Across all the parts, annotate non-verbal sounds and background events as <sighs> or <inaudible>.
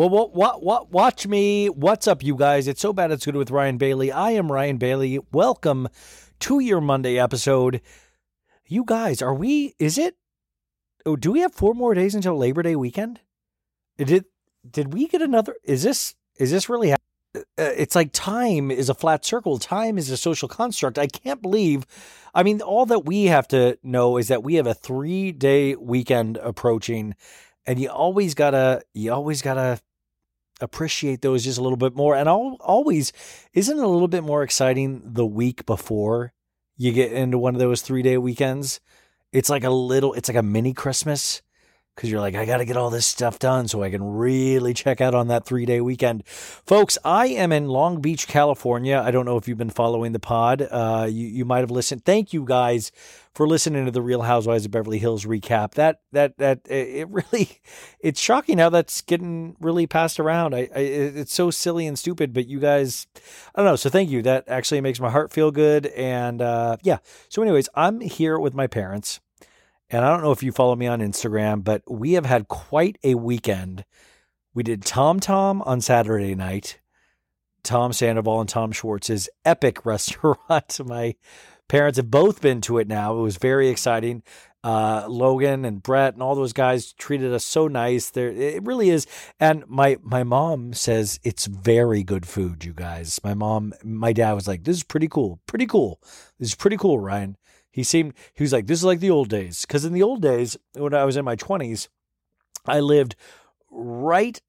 Well, what, what, what, watch me. What's up, you guys? It's so bad it's good with Ryan Bailey. I am Ryan Bailey. Welcome to your Monday episode. You guys, are we, is it, oh, do we have four more days until Labor Day weekend? Did, did we get another, is this, is this really happening? Uh, it's like time is a flat circle. Time is a social construct. I can't believe. I mean, all that we have to know is that we have a three day weekend approaching, and you always gotta, you always gotta appreciate those just a little bit more. And al- always, isn't it a little bit more exciting the week before you get into one of those three day weekends? It's like a little, it's like a mini Christmas because you're like, I got to get all this stuff done so I can really check out on that three day weekend. Folks, I am in Long Beach, California. I don't know if you've been following the pod. Uh, you, you might have listened. Thank you guys for listening to the Real Housewives of Beverly Hills recap. That, that, that, <laughs> it really, it's shocking how that's getting really passed around. I, I it's so silly and stupid, but you guys, I don't know. So thank you. That actually makes my heart feel good. And, uh, yeah. So anyways, I'm here with my parents. And I don't know if you follow me on Instagram, but we have had quite a weekend. We did Tom Tom on Saturday night, Tom Sandoval and Tom Schwartz's epic <laughs> restaurant. My parents have both been to it now. It was very exciting. Uh, Logan and Brett and all those guys treated us so nice. There, it really is. And my my mom says it's very good food, you guys. My mom, my dad was like, "This is pretty cool, pretty cool. This is pretty cool, Ryan." He seemed he was like, "This is like the old days." Because in the old days, when I was in my twenties, I lived right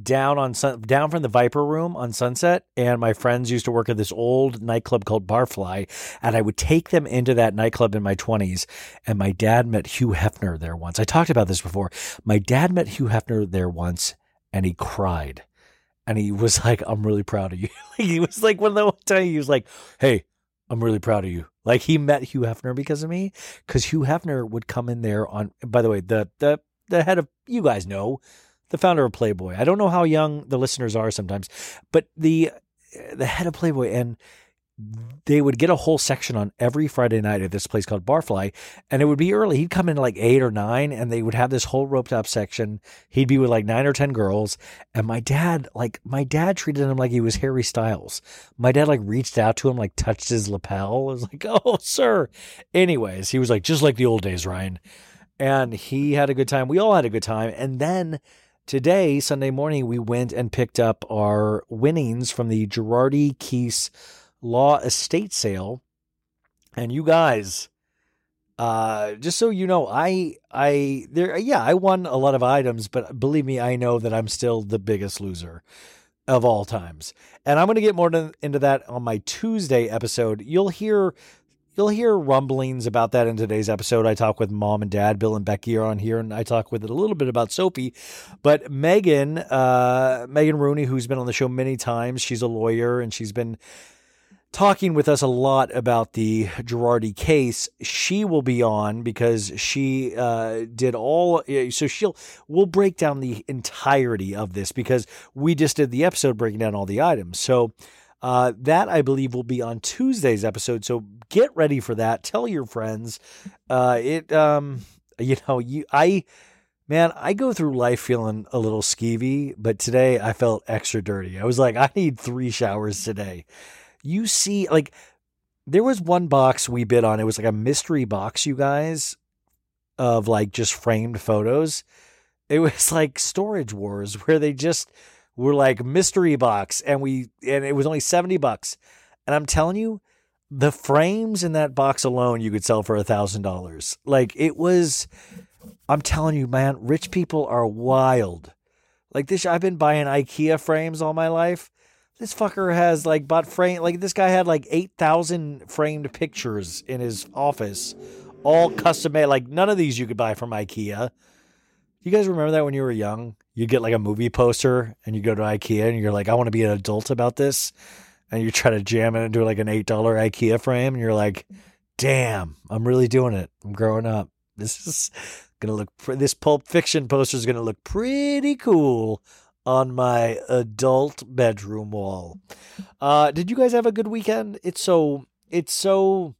down on sun, down from the Viper Room on Sunset, and my friends used to work at this old nightclub called Barfly, and I would take them into that nightclub in my twenties. And my dad met Hugh Hefner there once. I talked about this before. My dad met Hugh Hefner there once, and he cried, and he was <laughs> like, "I'm really proud of you." <laughs> he was like one of the time he was like, "Hey, I'm really proud of you." Like he met Hugh Hefner because of me, because Hugh Hefner would come in there on. By the way, the the the head of you guys know the founder of Playboy. I don't know how young the listeners are sometimes, but the the head of Playboy and they would get a whole section on every Friday night at this place called Barfly, and it would be early. He'd come in like eight or nine, and they would have this whole roped up section. He'd be with like nine or ten girls, and my dad, like my dad, treated him like he was Harry Styles. My dad like reached out to him, like touched his lapel. <laughs> I was like, "Oh, sir." Anyways, he was like, "Just like the old days, Ryan," and he had a good time. We all had a good time, and then today, Sunday morning, we went and picked up our winnings from the Girardi Keese Law Estate Sale. And you guys, uh, just so you know, I I there yeah, I won a lot of items, but believe me, I know that I'm still the biggest loser of all times. And I'm going to get more to, into that on my Tuesday episode. You'll hear You'll hear rumblings about that in today's episode. I talk with mom and dad. Bill and Becky are on here, and I talk with it a little bit about Soapy. But Megan, uh, Megan Rooney, who's been on the show many times, she's a lawyer and she's been talking with us a lot about the Girardi case. She will be on because she uh, did all. So she'll we'll break down the entirety of this because we just did the episode breaking down all the items. So. Uh, that I believe will be on Tuesday's episode. So get ready for that. Tell your friends. Uh, it, um, you know, you, I, man, I go through life feeling a little skeevy, but today I felt extra dirty. I was like, I need three showers today. You see, like, there was one box we bid on. It was like a mystery box, you guys, of like just framed photos. It was <laughs> like Storage Wars, where they just were like mystery box, and we and it was only seventy bucks. And I'm telling you, the frames in that box alone you could sell for a thousand dollars. Like it was. I'm telling you, man, rich people are wild. Like this, I've been buying IKEA frames all my life. This fucker has like bought frame. Like this guy had like eight thousand framed pictures in his office, all custom made. Like none of these you could buy from IKEA. You guys remember that when you were young? You'd get like a movie poster and you go to IKEA and you're like, I want to be an adult about this. And you try to jam it into like an $8 IKEA frame and you're like, damn, I'm really doing it. I'm growing up. This is going to look, this Pulp Fiction poster is going to look pretty cool on my adult bedroom wall. Uh, did you guys have a good weekend? It's so, it's so,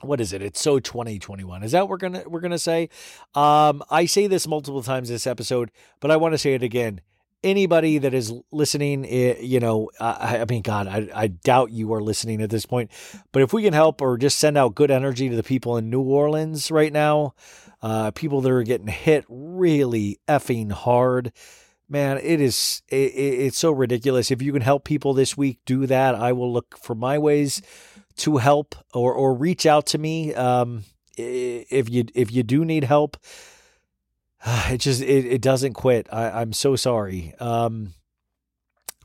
what is it? It's so 2021. Is that we're gonna we're gonna say? Um, I say this multiple times this episode, but I want to say it again. Anybody that is listening, eh, you know, I, I mean, God, I, I doubt you are listening at this point. But if we can help or just send out good energy to the people in New Orleans right now, uh, people that are getting hit really effing hard, man, it is it, it's so ridiculous. If you can help people this week, do that. I will look for my ways to help or or reach out to me um, if you if you do need help. <sighs> It just it, it doesn't quit. I, I'm so sorry. Um,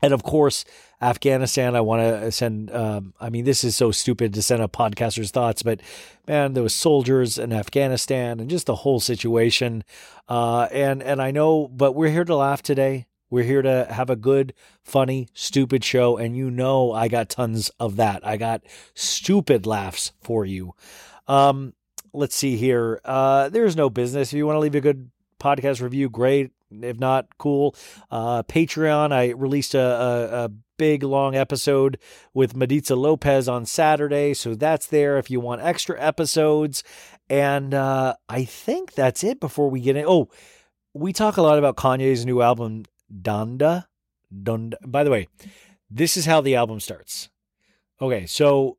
and of course, Afghanistan. I want to send. Um, I mean, this is so stupid to send a podcaster's thoughts, but man, there was soldiers in Afghanistan and just the whole situation. Uh, and and I know, but we're here to laugh today. We're here to have a good, funny, stupid show, and you know I got tons of that. I got stupid laughs for you. Um, let's see here. Uh, there's no business. If you want to leave a good podcast review, great. If not, cool. Uh, Patreon. I released a, a, a big long episode with Mediza Lopez on Saturday, so that's there if you want extra episodes. And uh, I think that's it. Before we get in, oh, we talk a lot about Kanye's new album, Donda. Donda. By the way, this is how the album starts. Okay, so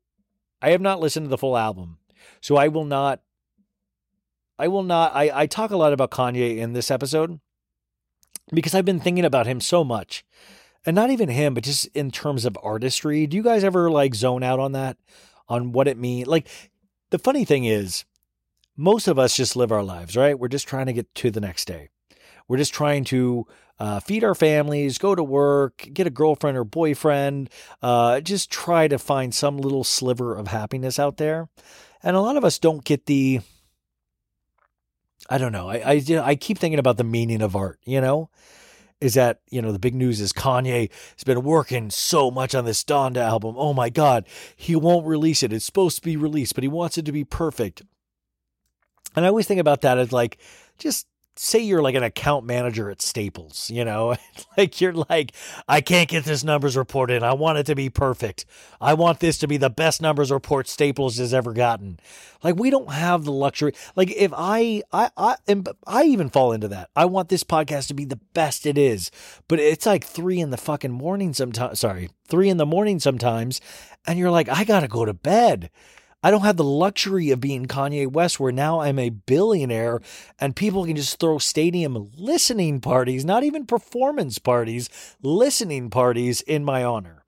I have not listened to the full album, so I will not. I will not. I, I talk a lot about Kanye in this episode because I've been thinking about him so much. And not even him, but just in terms of artistry. Do you guys ever like zone out on that? On what it means? Like, the funny thing is, most of us just live our lives, right? We're just trying to get to the next day. We're just trying to uh, feed our families, go to work, get a girlfriend or boyfriend, uh, just try to find some little sliver of happiness out there. And a lot of us don't get the. I don't know. I, I I keep thinking about the meaning of art. You know, is that you know the big news is Kanye has been working so much on this Donda album. Oh my God, he won't release it. It's supposed to be released, but he wants it to be perfect. And I always think about that as like just say you're like an account manager at Staples, you know, <laughs> like you're like, I can't get this numbers report in. I want it to be perfect. I want this to be the best numbers report Staples has ever gotten. Like we don't have the luxury. Like if I, I, I, and I even fall into that. I want this podcast to be the best it is, but it's like three in the fucking morning sometimes. Sorry, three in the morning sometimes, and you're like, I gotta go to bed. I don't have the luxury of being Kanye West, where now I'm a billionaire and people can just throw stadium listening parties, not even performance parties, listening parties in my honor.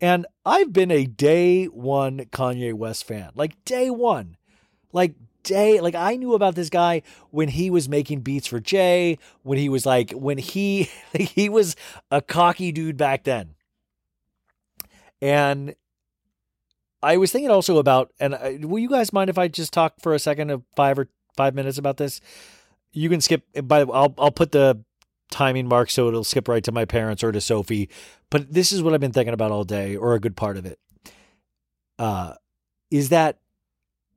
And I've been a day one Kanye West fan, like day one, like day, like I knew about this guy when he was making beats for Jay, when he was like, when he, like, <laughs> he was a cocky dude back then. And I was thinking also about, and will you guys mind if I just talk for a second of five or five minutes about this? You can skip. By the way, I'll I'll put the timing mark so it'll skip right to my parents or to Sophie. But this is what I've been thinking about all day, or a good part of it. Uh, is that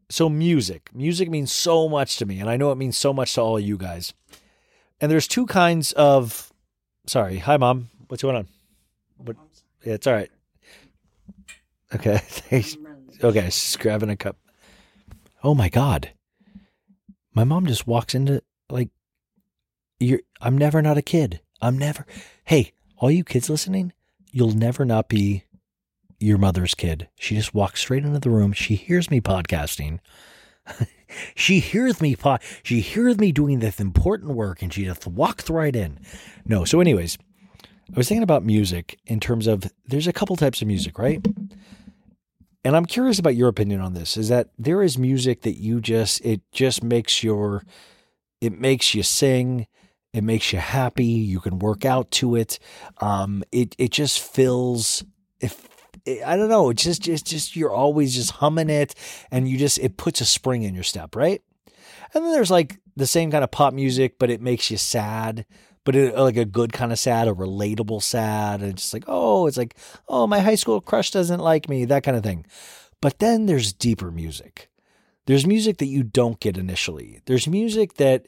so? Music, music means so much to me, and I know it means so much to all you guys. And there's two kinds of. Sorry, hi mom. What's going on? What? Yeah, it's all right. Okay. <laughs> Thanks. Okay, she's grabbing a cup. Oh my god. My mom just walks into like you're I'm never not a kid. I'm never Hey, all you kids listening, you'll never not be your mother's kid. She just walks straight into the room. She hears me podcasting. <laughs> she hears me po- she hears me doing this important work and she just walks right in. No, so anyways, I was thinking about music in terms of there's a couple types of music, right? And I'm curious about your opinion on this. Is that there is music that you just it just makes your it makes you sing, it makes you happy, you can work out to it. Um it it just fills if I don't know, it's just just just you're always just humming it and you just it puts a spring in your step, right? And then there's like the same kind of pop music, but it makes you sad but it, like a good kind of sad, a relatable sad, and just like, oh, it's like, oh, my high school crush doesn't like me, that kind of thing. But then there's deeper music. There's music that you don't get initially. There's music that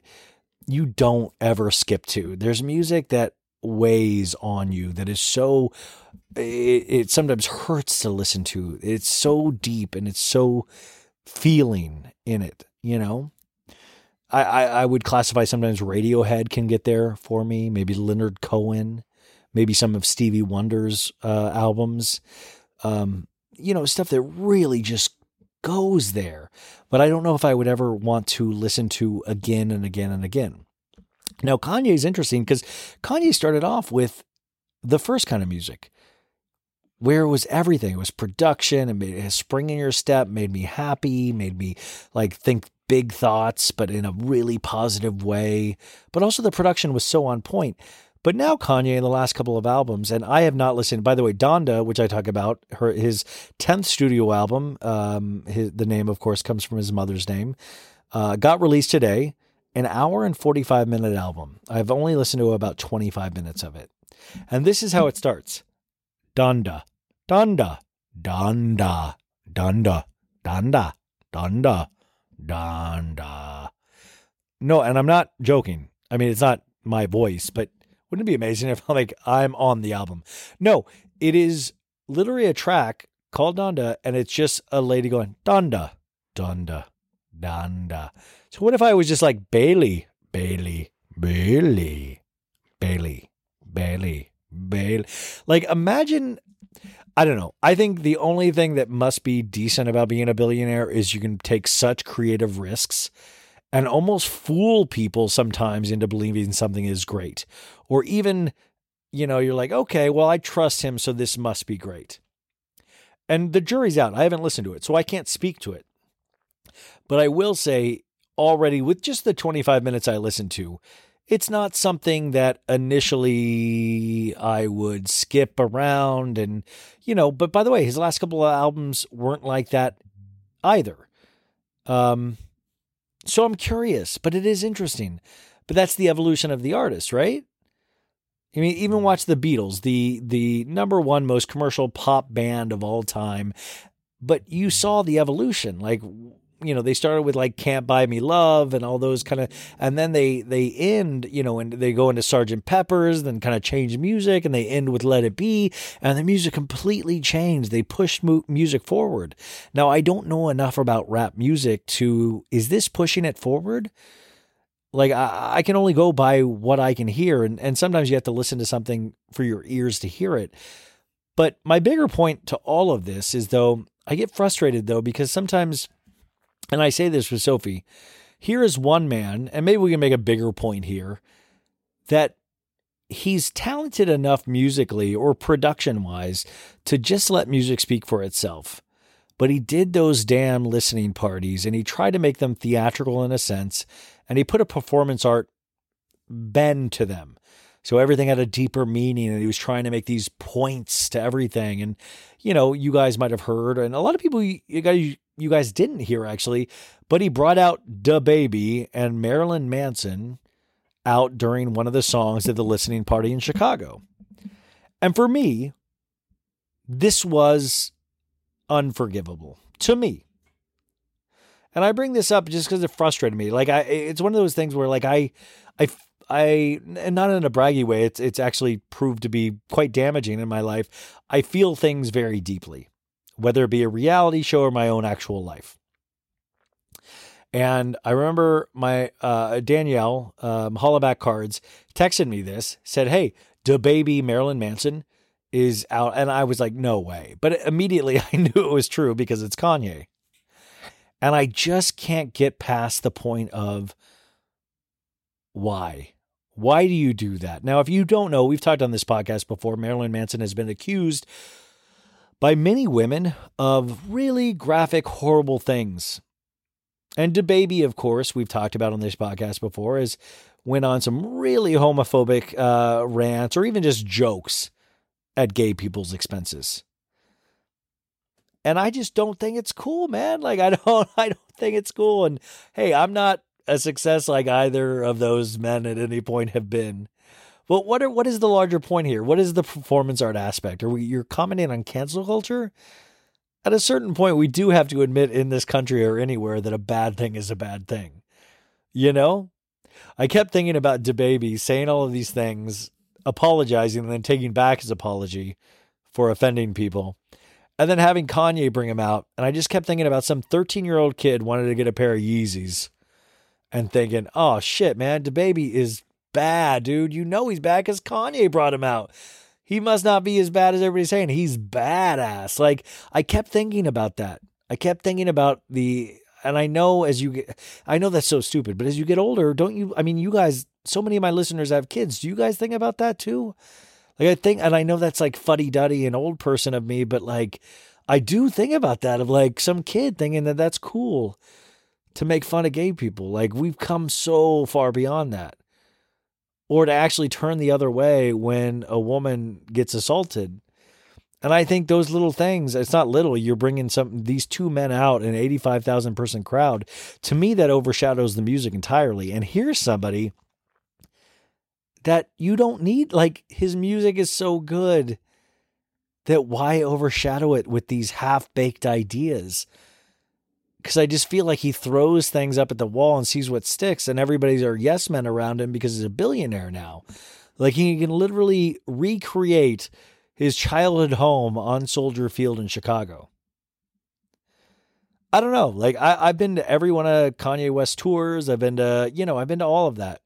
you don't ever skip to. There's music that weighs on you that is so it, it sometimes hurts to listen to. It's so deep and it's so feeling in it, you know? I, I, I would classify sometimes Radiohead can get there for me, maybe Leonard Cohen, maybe some of Stevie Wonder's uh, albums. Um, you know, stuff that really just goes there. But I don't know if I would ever want to listen to again and again and again. Now, Kanye is interesting because Kanye started off with the first kind of music where it was everything. It was production and made a spring in your step, made me happy, made me like think big thoughts, but in a really positive way. But also the production was so on point. But now Kanye in the last couple of albums, and I have not listened. By the way, Donda, which I talk about, her his tenth studio album, um, his, the name of course comes from his mother's name, uh, got released today. An hour and forty five minute album. I've only listened to about twenty five minutes of it, and this is how it starts: Donda, Donda, Donda, Donda, Donda, Donda, Donda. No, and I'm not joking. I mean, it's not my voice, but wouldn't it be amazing if I'm <laughs> like I'm on the album? No, it is literally a track called Donda, and it's just a lady going Donda, Donda, Donda. So what if I was just like Bailey, Bailey, Bailey, Bailey, Bailey, Bailey? Like imagine. I don't know. I think the only thing that must be decent about being a billionaire is you can take such creative risks and almost fool people sometimes into believing something is great. Or even, you know, you're like, okay, well, I trust him, so this must be great. And the jury's out. I haven't listened to it, so I can't speak to it. But I will say already, with just the 25 minutes I listened to, it's not something that initially I would skip around and, you know, but by the way, his last couple of albums weren't like that either. Um, so I'm curious, but it is interesting. But that's the evolution of the artist, right? I mean, even watch the Beatles, the the number one most commercial pop band of all time. But you saw the evolution. Like, you know, they started with like "Can't Buy Me Love" and all those kind of, and then they they end, you know, and they go into Sergeant Pepper's, then kind of change music, and they end with "Let It Be," and the music completely changed. They pushed mu- music forward. Now, I don't know enough about rap music to is this pushing it forward? like I, I can only go by what I can hear, and, and sometimes you have to listen to something for your ears to hear it. But my bigger point to all of this is though I get frustrated though because sometimes, and I say this with Sophie, here is one man, and maybe we can make a bigger point here that he's talented enough musically or production wise to just let music speak for itself. But he did those damn listening parties and he tried to make them theatrical in a sense and he put a performance art bend to them. So everything had a deeper meaning and he was trying to make these points to everything. And, you know, you guys might have heard, and a lot of people you guys, you guys didn't hear actually, but he brought out DaBaby and Marilyn Manson out during one of the songs at the listening party in Chicago. And for me, this was unforgivable to me. And I bring this up just because it frustrated me. Like I, it's one of those things where like I, I, I, and not in a braggy way. It's it's actually proved to be quite damaging in my life. I feel things very deeply, whether it be a reality show or my own actual life. And I remember my uh, Danielle um, Hollaback Cards texted me this, said, "Hey, the DaBaby Marilyn Manson is out," and I was like, "No way!" But immediately <laughs> I knew it was true because it's Kanye. And I just can't get past the point of why. Why do you do that? Now, if you don't know, we've talked on this podcast before. Marilyn Manson has been accused by many women of really graphic, horrible things. And DaBaby, of course, we've talked about on this podcast before, has went on some really homophobic uh, rants or even just jokes at gay people's expenses and I just don't think it's cool, man. Like I <laughs> don't I don't think it's cool and hey, I'm not a success like either of those men at any point have been. But what are what is the larger point here? What is the performance art aspect? Are we you're commenting on cancel culture? At a certain point we do have to admit in this country or anywhere that a bad thing is a bad thing. You know? I kept thinking about DaBaby saying all of these things, apologizing and then taking back his apology for offending people. and then having Kanye bring him out. And I just kept thinking about some 13 year old kid wanted to get a pair of Yeezys and thinking, oh shit, man, the DaBaby is bad, dude. You know he's bad because Kanye brought him out. He must not be as bad as everybody's saying. He's badass. Like, I kept thinking about that. I kept thinking about the, and I know as you get, I know that's so stupid, but as you get older, don't you, I mean, you guys, so many of my listeners have kids. Do you guys think about that too? Like, I think, and I know that's like fuddy duddy and old person of me, but like, I do think about that of like some kid thinking that that's cool to make fun of gay people. Like, we've come so far beyond that or to actually turn the other way when a woman gets assaulted. And I think those little things, it's not little, you're bringing some these two men out in an 85,000 person crowd. To me that overshadows the music entirely. And here's somebody that you don't need like his music is so good that why overshadow it with these half-baked ideas? Because I just feel like he throws things up at the wall and sees what sticks, and everybody's are yes men around him because he's a billionaire now. Like he can literally recreate his childhood home on Soldier Field in Chicago. I don't know. Like I, I've been to every one of Kanye West tours. I've been to, you know, I've been to all of that.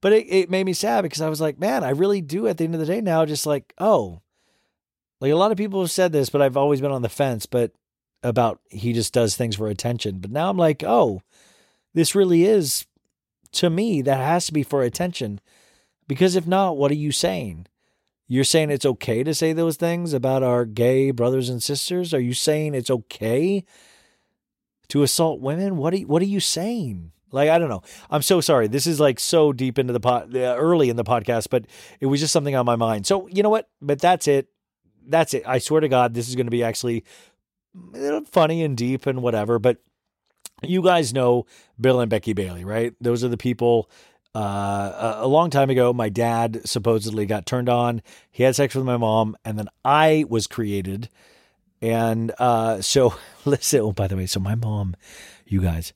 But it, it made me sad because I was like, man, I really do at the end of the day now, just like, oh, like a lot of people have said this, but I've always been on the fence. But about he just does things for attention. But now I'm like, oh, this really is to me that has to be for attention. Because if not, what are you saying? You're saying it's okay to say those things about our gay brothers and sisters? Are you saying it's okay to assault women? What are you, what are you saying? Like I don't know. I'm so sorry. This is like so deep into the pot early in the podcast, but it was just something on my mind. So, you know what? But that's it. That's it. I swear to God, this is going to be actually funny and deep and whatever. But you guys know Bill and Becky Bailey, right? Those are the people. Uh, a, long time ago, my dad supposedly got turned on. He had sex with my mom, and then I was created. And uh, <laughs> so, listen. Oh, by the way, so my mom, you guys,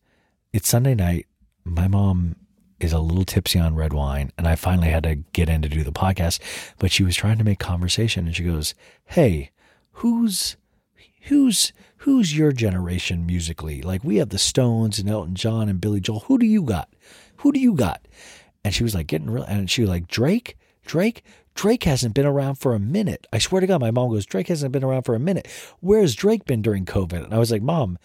it's Sunday night. My mom is a little tipsy on red wine, and I finally had to get in to do the podcast. But she was trying to make conversation, and she goes, "Hey, who's who's who's your generation musically? Like we have the Stones and Elton John and Billy Joel. Who do you got? Who do you got? And she was like getting real, and she was like Drake, Drake. Drake hasn't been around for a minute. I swear to God, my mom goes, Drake hasn't been around for a minute. Where's Drake been during COVID? And I was like, Mom,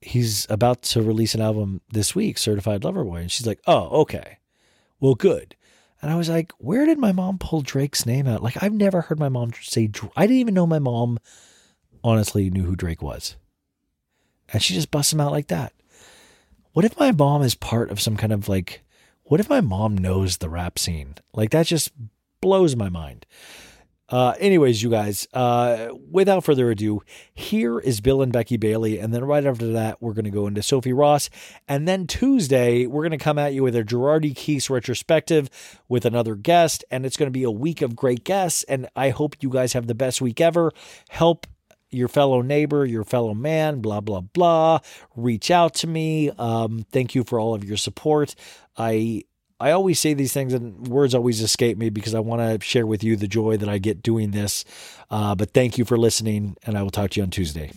he's about to release an album this week, Certified Lover Boy. And she's like, Oh, okay. Well, good. And I was like, Where did my mom pull Drake's name out? Like, I've never heard my mom say, I didn't even know my mom honestly knew who Drake was. And she just busts him out like that. What if my mom is part of some kind of like, what if my mom knows the rap scene? Like that just blows my mind. Uh, anyways, you guys, uh, without further ado, here is Bill and Becky Bailey. And then right after that, we're going to go into Sophie Ross. And then Tuesday, we're going to come at you with a Girardi Keese retrospective with another guest. And it's going to be a week of great guests. And I hope you guys have the best week ever. Help your fellow neighbor, your fellow man, blah, blah, blah. Reach out to me. Um, thank you for all of your support. I I always say these things and words always escape me because I want to share with you the joy that I get doing this. Uh, but thank you for listening, and I will talk to you on Tuesday.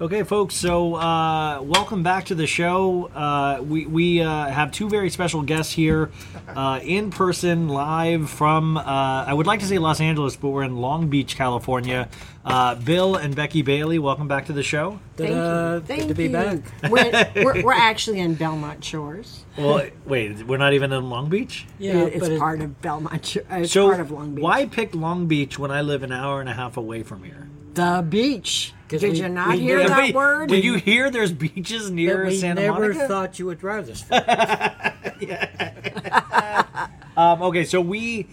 Okay, folks. So, uh, welcome back to the show. Uh, we we uh, have two very special guests here, uh, in person, live from. Uh, I would like to say Los Angeles, but we're in Long Beach, California. Uh, Bill and Becky Bailey, welcome back to the show. Thank Ta-da. you. Good Thank to be you. back. We're, we're, <laughs> we're actually in Belmont Shores. Well, wait, we're not even in Long Beach. Yeah, It- it's but it- part of Belmont. Shores. It's So, part of Long Beach. why pick Long Beach when I live an hour and a half away from here? the beach? Did we- you not we hear never- that word? Did you hear there's beaches near we Santa never Monica? thought you would drive this <laughs> far. Um, okay, so we,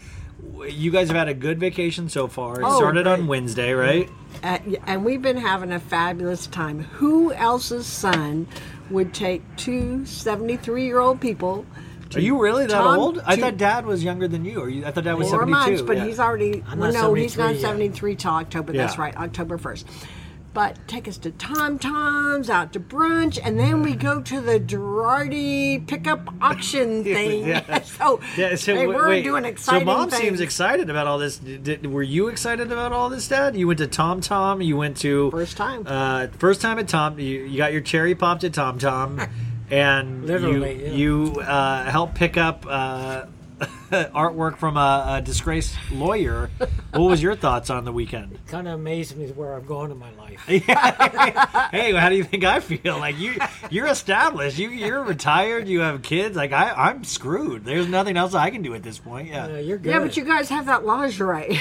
you guys have had a good vacation so far. It Oh, started on. Wednesday, right? Uh, and we've been having a fabulous time. Who else's son would take two 73 year old people? Are you really that Tom, old? I thought Dad was younger than you. Or you, I thought Dad was Four seventy-two. months, but yeah. he's already. I'm well, not no, he's not 73 yet. till October. That's right, October 1st. But take us to Tom Tom's, out to brunch, and then we go to the Girardi pickup auction <laughs> thing. Yeah. <laughs> so, Yeah, so they were wait. doing exciting So mom things. seems excited about all this. Did, were you excited about all this, Dad? You went to Tom Tom. You went to First time. Uh, first time at Tom. You, you got your cherry popped at Tom Tom, <laughs> and Literally, you yeah. you uh, helped pick up. Uh, <laughs> artwork from a, a disgraced lawyer. What was your thoughts on the weekend? Kind of amazed me where I've gone in my life. <laughs> <laughs> hey, how do you think I feel? Like you, you're established. You, you're retired. You have kids. Like I, I'm screwed. There's nothing else I can do at this point. Yeah, Uh, you're good. yeah, but you guys have that lingerie.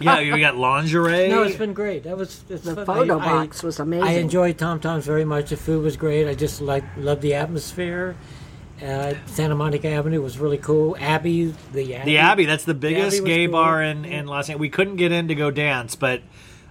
yeah. you got lingerie. No, it's been great. That was it's The fun. photo I- box was amazing. I enjoyed Tom Tom's very much. The food was great. I just like loved the atmosphere. Uh, Santa Monica Avenue was really cool. Abbey, the Abbey. the Abbey. That's the biggest was gay cool. bar in, in Los Angeles. We couldn't get in to go dance, but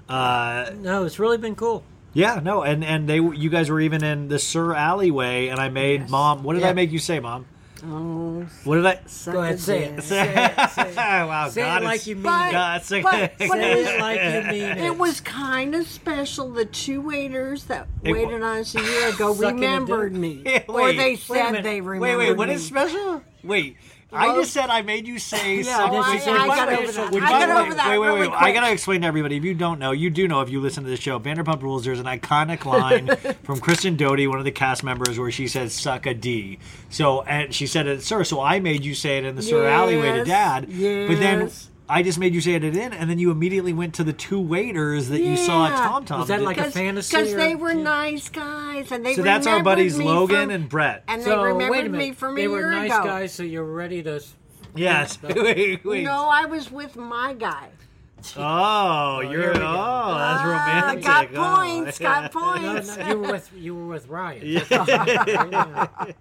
uh, No, it's really been cool. yeah, no. And and they, you guys were even in the SUR alleyway, and I made mom. What did I make you say, mom? Oh, What did I? suck Go ahead, a say it. Say it. Say it, <laughs> wow, say God, <laughs> it like you mean But- it. God, it's but- but Say it it was- like you mean it. It was kind of special. The two waiters that It waited on us a year ago remembered me, <laughs> Yeah, or wait, they wait a said minute. they Wait, remembered wait, what me. is special? Wait, I just said I made you say <laughs> Yeah, something. I, a I got over that. Which, I got the way- over that wait, wait, wait. I gotta explain to everybody. If you don't know, you do know if you listen to the show. Vanderpump Rules. There's an iconic <laughs> line from Kristen Doute, one of the cast members, where she says "suck a D." So, and she said it, "SUR." So I made you say it in the SUR alleyway to Yes, Dad. But then yes. I just made you say it in, and then you immediately went to the two waiters that you saw at Yeah. Tom Tom. Was that like a fantasy Because or- they were yeah. nice guys, and they So that's our remembered buddies me Logan from- and Brett. and so they wait a remembered minute. me from a they year were nice ago. guys, so you're ready to. yes. <laughs> wait, <laughs> wait. No, I was with my guy. Oh, you're. here we go. Oh, that's Ah, romantic. got Oh, points. Got No, points. no, you were with you were with Ryan. <laughs>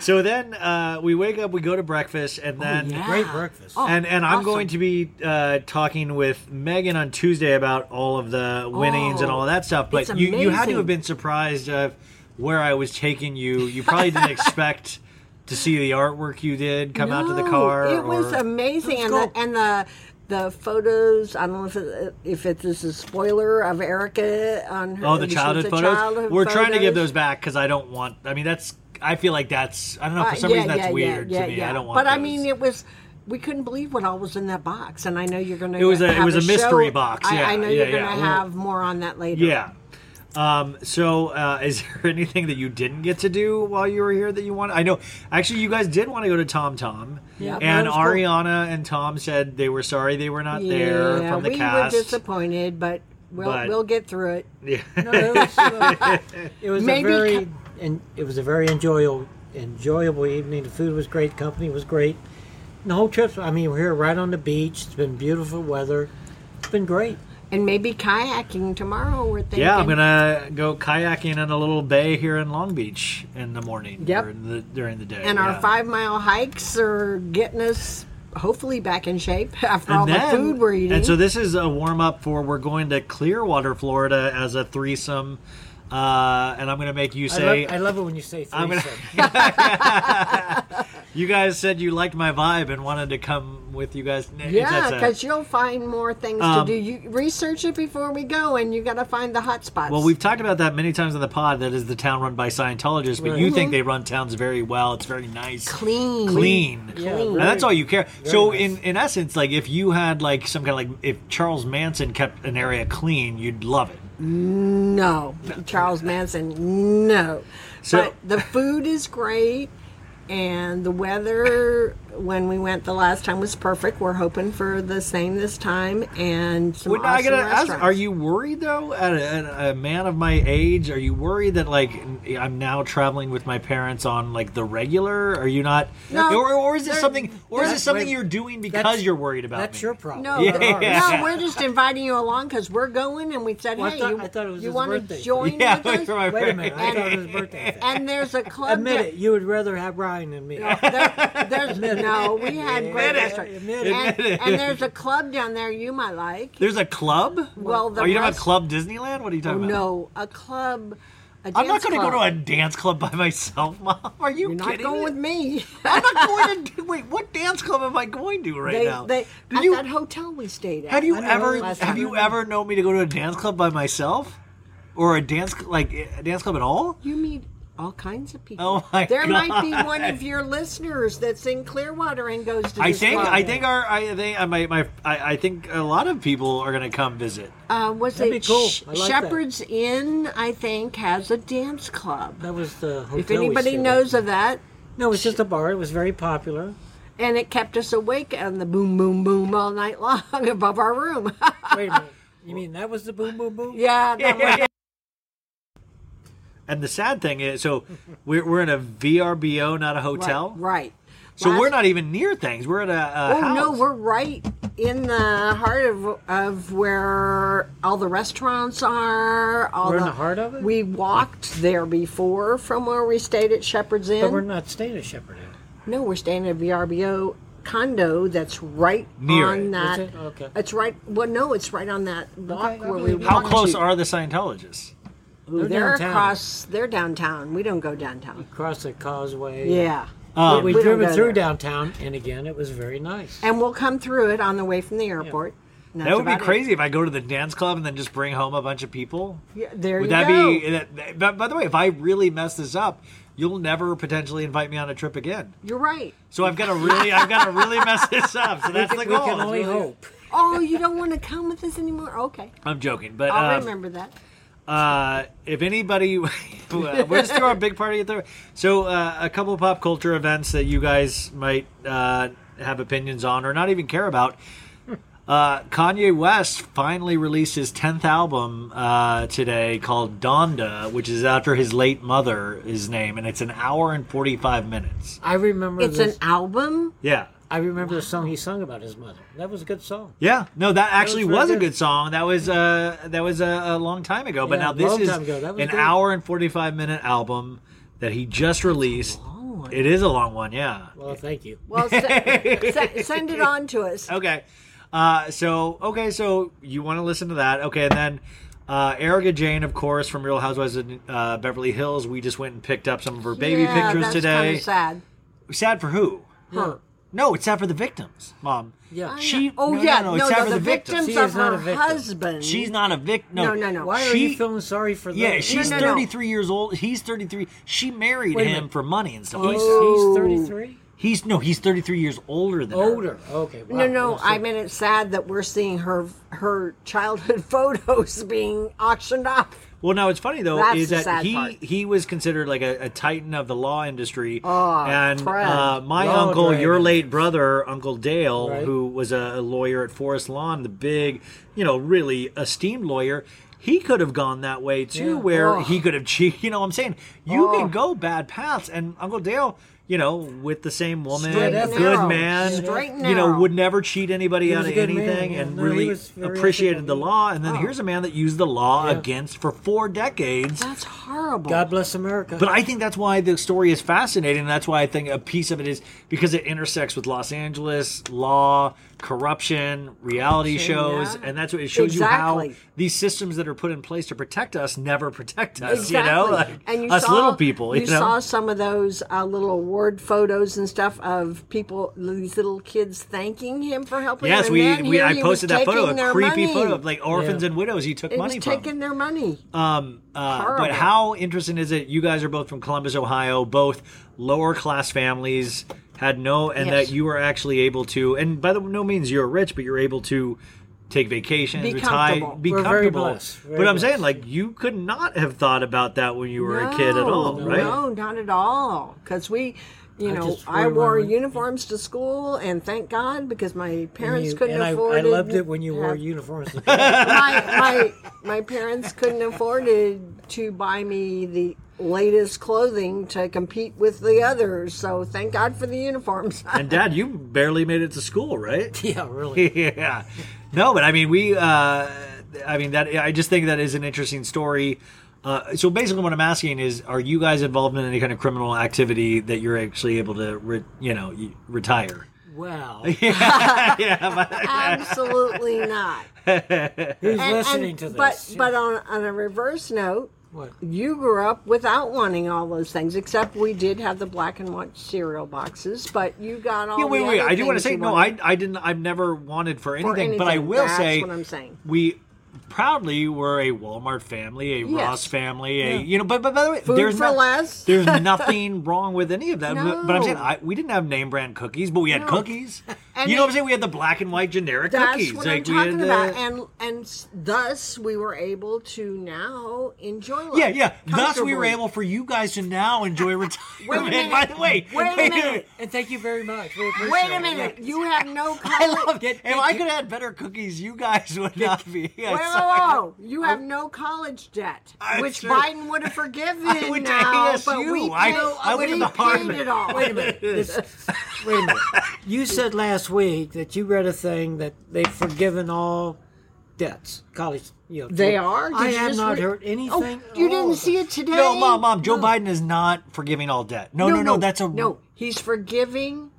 So then uh, we wake up, we go to breakfast, and then yeah. Great breakfast. and and I'm awesome. going to be uh, talking with Megan on Tuesday about all of the winnings and all of that stuff. But you you had to have been surprised of where I was taking you. You probably didn't <laughs> expect to see the artwork you did come out to the car. It was or- amazing, and cool. the and the the photos. I don't know if it, if it, this is a spoiler of Erika on her. Oh, the childhood the photos. childhood We're trying to give those back because I don't want. I mean, that's. I feel like that's. I don't know. For Uh, some yeah, reason, that's yeah, weird yeah, to me. yeah. I don't want. But I mean, it was. We couldn't believe what all was in that box, and I know you're going to. It was a- it was a show- mystery box, I, yeah, I know yeah, you're going yeah. to have more on that later. Yeah. Um, so, uh, is <laughs> there anything that you didn't get to do while you were here that you want? I know, actually, you guys did want to go to Tom Tom. Yeah, And was cool. Ariana and Tom said they were sorry they were not there from the we cast. were disappointed, but we'll But- we'll get through it. Yeah. No, it was, uh, it was <laughs> Maybe a very and it was a very enjoyable enjoyable evening. The food was great, company was great. And the whole trip, I mean, we're here right on the beach. It's been beautiful weather. It's been great. And maybe kayaking tomorrow. We're thinking. Yeah, I'm gonna go kayaking in a little bay here in Long Beach in the morning. Yep. During the, during the day. And yeah. our five mile hikes are getting us hopefully back in shape <laughs> after all And the food we're eating. And so this is a warm up for we're going to Clearwater, Florida, as a threesome. Uh, and I'm gonna make you I say. love, I love it when you say I'm gonna- <laughs> <laughs> you guys said you liked my vibe and wanted to come with you guys. yeah, because you'll find more things Um, to do. You research it before we go, and you got to find the hot spots. Well, we've talked about that many times on the pod. That is the town run by Scientologists, but you think they run towns very well. It's very nice, clean, clean, Yeah, Clean. and that's all you care. So, nice. in in essence, like if you had like some kind of like if Charles Manson kept an area clean, you'd love it. No, Charles Manson, no. So- but the food is great, and the weather when we went the last time was perfect. We're hoping for the same this time, and some Wait, awesome I gotta ask: restaurants. Are you worried though, at a, at a man of my age? Are you worried that like I'm now traveling with my parents on like the regular? Are you not? No. or, or is this There- something? Or is there- this something wait, you're doing because that's- you're worried about That's me? your problem. No, <laughs> Yeah. no, we're just inviting you along because we're going, and we said, Well, I "Hey, thought- you, I thought it was you his want to birthday. join <laughs> Yeah, with wait us?" my Wait a minute, I And- thought it was his birthday. And there's a club. Admit that- it. You would rather have Ryan than me. There, there's no. No, <laughs> we had great it. restaurants, Admit and, it. and there's a club down there you might like. There's a club. Well, the are you talking about rest- Club Disneyland? What are you talking oh, about? No, a club. A I'm not dance going to go club. to a dance club by myself, <laughs> Mom. Are you You're not kidding going me? with me. I'm not going to. <laughs> Wait, what dance club am I going to right they, now? they, Did at you that hotel we stayed at. have you I know, ever last have time. you ever known me to go to a dance club by myself? or a dance like a dance club at all? You meet all kinds of people. Oh my there might be one of your listeners that's in Clearwater and goes to. I this think club. I think our I think I my, my I, I think a lot of people are going to come visit. Uh, was That'd it be cool. Sh- I like that. Shepherd's Inn? I think has a dance club. That was the hotel. If anybody stayed knows of that, No, it was just a bar. It was very popular. and it kept us awake on the boom, boom, boom all night <laughs> long above our room. Wait a minute. You mean that was the boom boom boom? <laughs> yeah, that <laughs> was- And the sad thing is, so we're, we're in a VRBO, not a hotel. Right. right. So Last- we're not even near things. We're at a, a Oh house. no, we're right in the heart of of where all the restaurants are. All We're in the heart of it? We walked there before from where we stayed at Shepherd's Inn. But we're not staying at Shepherd Inn. No, we're staying at a VRBO condo that's right Near on it. that. Is it? Okay. It's right. Well, no, it's right on that walk I where we. believe. How close to. are the Scientologists? Ooh, They're they're downtown. across. They're downtown. We don't go downtown. Across the causeway. Yeah. Um, We We don't drove it through there. downtown, and again, it was very nice. And we'll come through it on the way from the airport. And that would be about it. crazy if I go to the dance club and then just bring home a bunch of people. Yeah, there Would you that go. be? That, that- but by the way, if I really mess this up, you'll never potentially invite me on a trip again. You're right. So I've got to really, I've got to really <laughs> mess this up. So that's we the can, we can only hope. Oh, you don't want to come with us anymore? Okay. I'm joking, but I'll um, remember that. Uh, if anybody, <laughs> we're just doing our big party at the. So uh, a couple of pop culture events that you guys might uh, have opinions on or not even care about. Uh, Kanye West finally released his tenth album uh, today called Donda, which is after his late mother, his name, and it's an hour and forty five minutes. I remember It's an album. Yeah. I remember the song he sung about his mother. That was a good song. Yeah, no, that actually very was, a good. good song. That was uh, that was a, a long time ago. But Yeah, now this is time ago. That was an good. hour and forty five minute album that he just released. It is a long one, yeah. Well, thank you. Well, se- se- <laughs> send it on to us. Okay, uh, so okay, so you want to listen to that? Okay, and then uh, Erika Jayne, of course, from Real Housewives of uh, Beverly Hills. We just went and picked up some of her baby yeah, pictures that's today. Kinda sad. Sad for who? Her. No, it's sad for the victims, Mom. Yeah. She. Oh no, yeah, no, no, it's sad for the, the victims. victims She of is not her a victim. husband. She's not a victim. No, no, no. Why are you feeling sorry for them? Yeah, she's no, no. 33 years old. He's 33. She married Wait him for money and stuff. Oh. He's, He's, Oh. he's 33? he's no, he's 33 years older than her. Older. Okay. Wow. No, no. I mean, it's sad that we're seeing her her childhood <laughs> photos being auctioned off. Well, now it's funny though That's is that he part. he was considered like a, a titan of the law industry, Oh, and uh, my Law uncle, your late brother, Uncle Dale, Right. who was a, a lawyer at Forest Lawn, the big, you know, really esteemed lawyer. He could have gone that way too, Yeah. where Oh. he could have <laughs> cheated. You know, what I'm saying you Oh. can go bad paths, and Uncle Dale. You know, with the same woman, Straight good narrow. man, Straight you know, narrow. would never cheat anybody out of a good man, anything, yeah. and No, really appreciated the law. And then Oh. here's a man that used the law Yeah. against for four decades. That's horrible. God bless America. But I think that's why the story is fascinating. And that's why I think a piece of it is because it intersects with Los Angeles, law, corruption, reality shows. yeah. And that's what it shows you how these systems that are put in place to protect us never protect us, Exactly. you know? <laughs> Like and you us saw, little people, you, you know? saw some of those uh, little award photos and stuff of people, these little kids thanking him for helping. Yes, them. we, And then we I posted that photo, a creepy money. photo of like orphans Yeah. and widows he took He money was from. taking their money. Um, uh, but how interesting is it? You guys are both from Columbus, Ohio, both lower class families, had no, and Yes. that you were actually able to, and by the no means you're rich, but you're able to take vacations, Be retire, comfortable. be We're very comfortable. blessed, very but I'm saying, like, you could not have thought about that when you were a kid at all, No, right? No, not at all. Because we, you I know, I wore remember- uniforms to school, and thank God because my parents you- couldn't and I, afford I it. loved it when you wore have- uniforms. <laughs> my, my my parents couldn't afford it to buy me the latest clothing to compete with the others. So thank God for the uniforms. <laughs> And Dad, you barely made it to school, right? <laughs> yeah, really. <laughs> yeah. No, but I mean, we. Uh, I mean that. I just think that is an interesting story. Uh, so basically, what I'm asking is, are you guys involved in any kind of criminal activity that you're actually able to, re- you know, retire? Well, yeah, but, Absolutely not. Who's And- listening and- to this? But but on on a reverse note, what? you grew up without wanting all those things. Except we did have the black and white cereal boxes, but you got all. yeah, wait, the wait. I do want to say no. I, I didn't. I've never wanted for anything, but I anything, will that's say what I'm saying. we proudly we're a Walmart family, a Yes. Ross family, a you know. But but by the way, Food there's for no- less. There's <laughs> nothing wrong with any of that. But, but I'm saying I, we didn't have name brand cookies, but we had No. cookies. <laughs> And you know what I'm saying? We had the black and white generic That's cookies. what like I'm talking the- about, and and thus we were able to now enjoy life. Yeah, yeah. Thus, we were able for you guys to now enjoy <laughs> retirement. <laughs> minute. By the way, Wait a minute. And thank you very much. We Wait a minute, Yeah. you have no <laughs> I college. love Get- If get- I could have had better cookies, you guys would not be. Wait, whoa, whoa, you have no college debt, That's which true. Biden would have forgiven I went to now, ASU. but we I- paid, I went to we paid it all. Wait a minute. This- wait a minute. You said last week that you read a thing that they've forgiven all debts. College, you know. They are? Did I you have not re- heard anything. Oh, you didn't see it today? No, mom, mom. Joe Biden is not forgiving all debt. No, no, no. that's a no. He's forgiving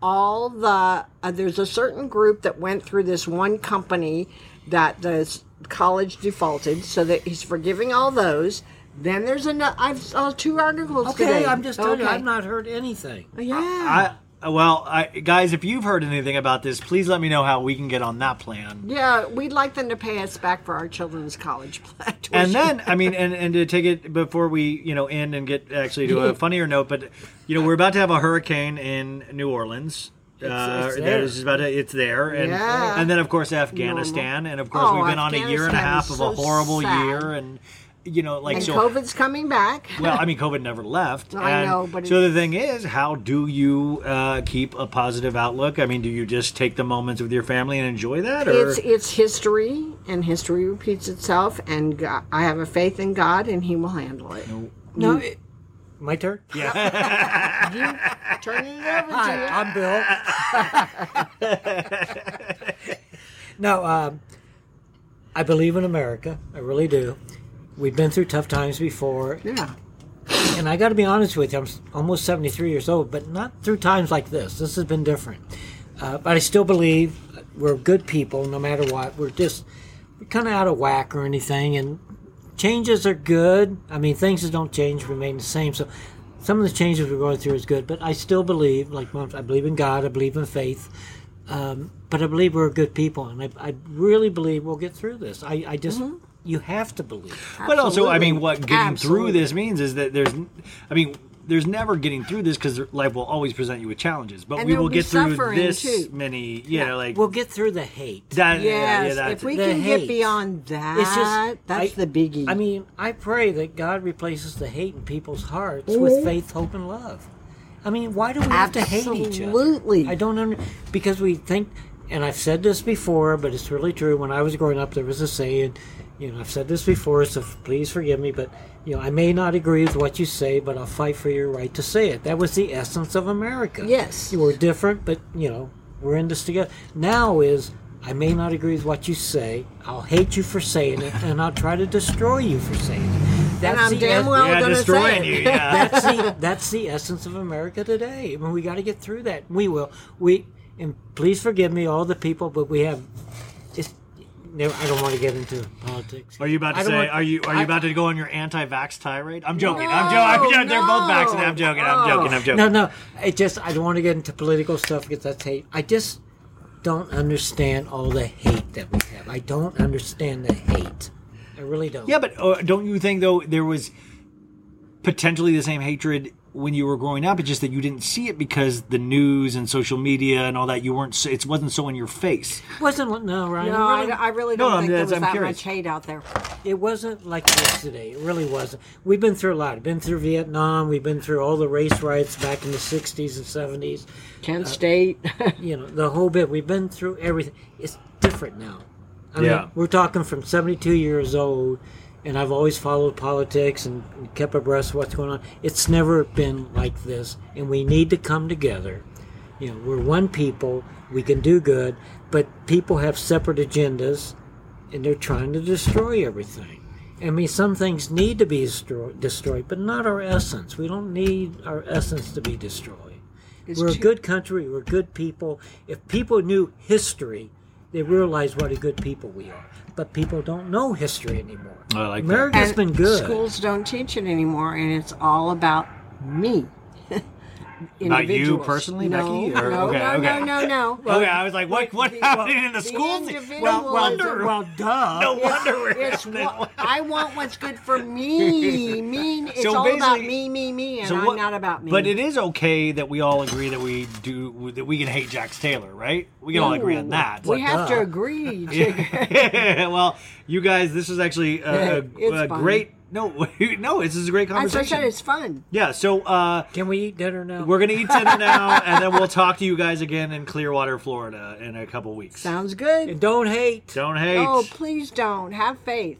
all the. Uh, there's a certain group that went through this one company that the college defaulted, so that he's forgiving all those. Then there's another. I've saw two articles Okay, today. I'm just telling you, I've not heard anything. Yeah. I well, I, guys, if you've heard anything about this, please let me know how we can get on that plan. yeah, we'd like them to pay us back for our children's college <laughs> plan. And then, I mean, and, and to take it before we, you know, end and get actually to a funnier note, but you know, we're about to have a hurricane in New Orleans. Uh, it's that there. about to, it's there, and Yeah. and then of course Afghanistan, and of course Oh, we've been on a year and a half of a horrible sad. year, and you know, like and so. COVID's coming back. Well, I <laughs> mean, COVID never left. I and know, but so the it's- thing is, how do you uh, keep a positive outlook? I mean, do you just take the moments with your family and enjoy that, or It's it's history, and history repeats itself. And God, I have a faith in God, and He will handle it. No, it, my turn. yeah? <laughs> Turning it over Hi, to you. I'm Bill. <laughs> no, um, I believe in America. I really do. We've been through tough times before, yeah. and I got to be honest with you. I'm almost 73 years old, but not through times like this. This has been different. Uh, but I still believe we're good people, no matter what. We're just we're kind of out of whack or anything, and changes are good. I mean, things that don't change remain the same. So some of the changes we're going through is good, but I still believe, like Mom, I believe in God. I believe in faith. Um, but I believe we're good people, and I, I really believe we'll get through this. I, I just, you have to believe. But also, I mean, what getting through this means is that there's, I mean, there's never getting through this because life will always present you with challenges. But And we will will get through this too. many, you know, like We'll get through the hate. that. yeah, yeah, that's if we The can hate. get beyond that, It's just that's I- the biggie. I mean, I pray that God replaces the hate in people's hearts with mm-hmm. faith, hope, and love. I mean, why do we have to hate each other? Absolutely. I don't under because we think, and I've said this before, but it's really true. When I was growing up, there was a saying, you know, I've said this before, so please forgive me, but you know, I may not agree with what you say, but I'll fight for your right to say it. That was the essence of America. Yes. you were different, but you know, we're in this together. Now is. I may not agree with what you say. I'll hate you for saying it, and I'll try to destroy you for saying it. and I'm the damn es- well yeah, going to destroying say you. it. <laughs> Yeah. that's the that's the essence of America today. I mean, we got to get through that. We will. We and please forgive me, all the people, but we have. No, I don't want to get into politics. Are you about to say? want- are you are you I- about to go on your anti-vax tirade? I'm joking. I'm joking. I'm joking. They're both no. vaccinated. I'm joking. I'm joking. I'm joking. No, no. It just I don't want to get into political stuff because that's hate. I just don't understand all the hate that we have. I don't understand the hate. I really don't. Yeah, but uh, don't you think though there was potentially the same hatred when you were growing up? It's just that you didn't see it because the news and social media and all that. You weren't. so- It wasn't so in your face. wasn't no Ryan. No, really- I, I really don't I'm- think there was I'm that curious. much hate out there. It wasn't like this today. It really wasn't. We've been through a lot. We've been through Vietnam. We've been through all the race riots back in the 60s and 70s. Kent uh, State. <laughs> You know, the whole bit. We've been through everything. It's different now. I Yeah. mean, we're talking from 72 years old, and I've always followed politics and kept abreast of what's going on. It's never been like this, and we need to come together. You know, we're one people. We can do good, but people have separate agendas, and they're trying to destroy everything. I mean, some things need to be destroy- destroyed, but not our essence. We don't need our essence to be destroyed. It's we're a good country. We're good people. If people knew history, they realize what a good people we are. But people don't know history anymore. I like. America's And been good. Schools don't teach it anymore, and it's all about me. <laughs> Not you personally, no, Becky, or- no, okay, no, okay. no, no, no. <laughs> okay, I was like, what what happening in the, the schools? individual No is- wonder. Well, duh. no wonder we're It's having what, I want what's good for <laughs> me. Me. It's So all about basically- me, me, me, and So I'm what- not about me. But it is okay that we all agree that we do that we can hate Jax Taylor, right? We can all agree on that. We have to agree. <laughs> To, well, you guys, this is actually a, a, a great. No, <laughs> no, this is a great As I conversation. said, it's fun. yeah, so uh, Can we eat dinner now? we're gonna eat dinner now, <laughs> and then we'll talk to you guys again in Clearwater, Florida, in a couple weeks. Sounds good. And don't hate. Don't hate. Oh, please don't. Have faith.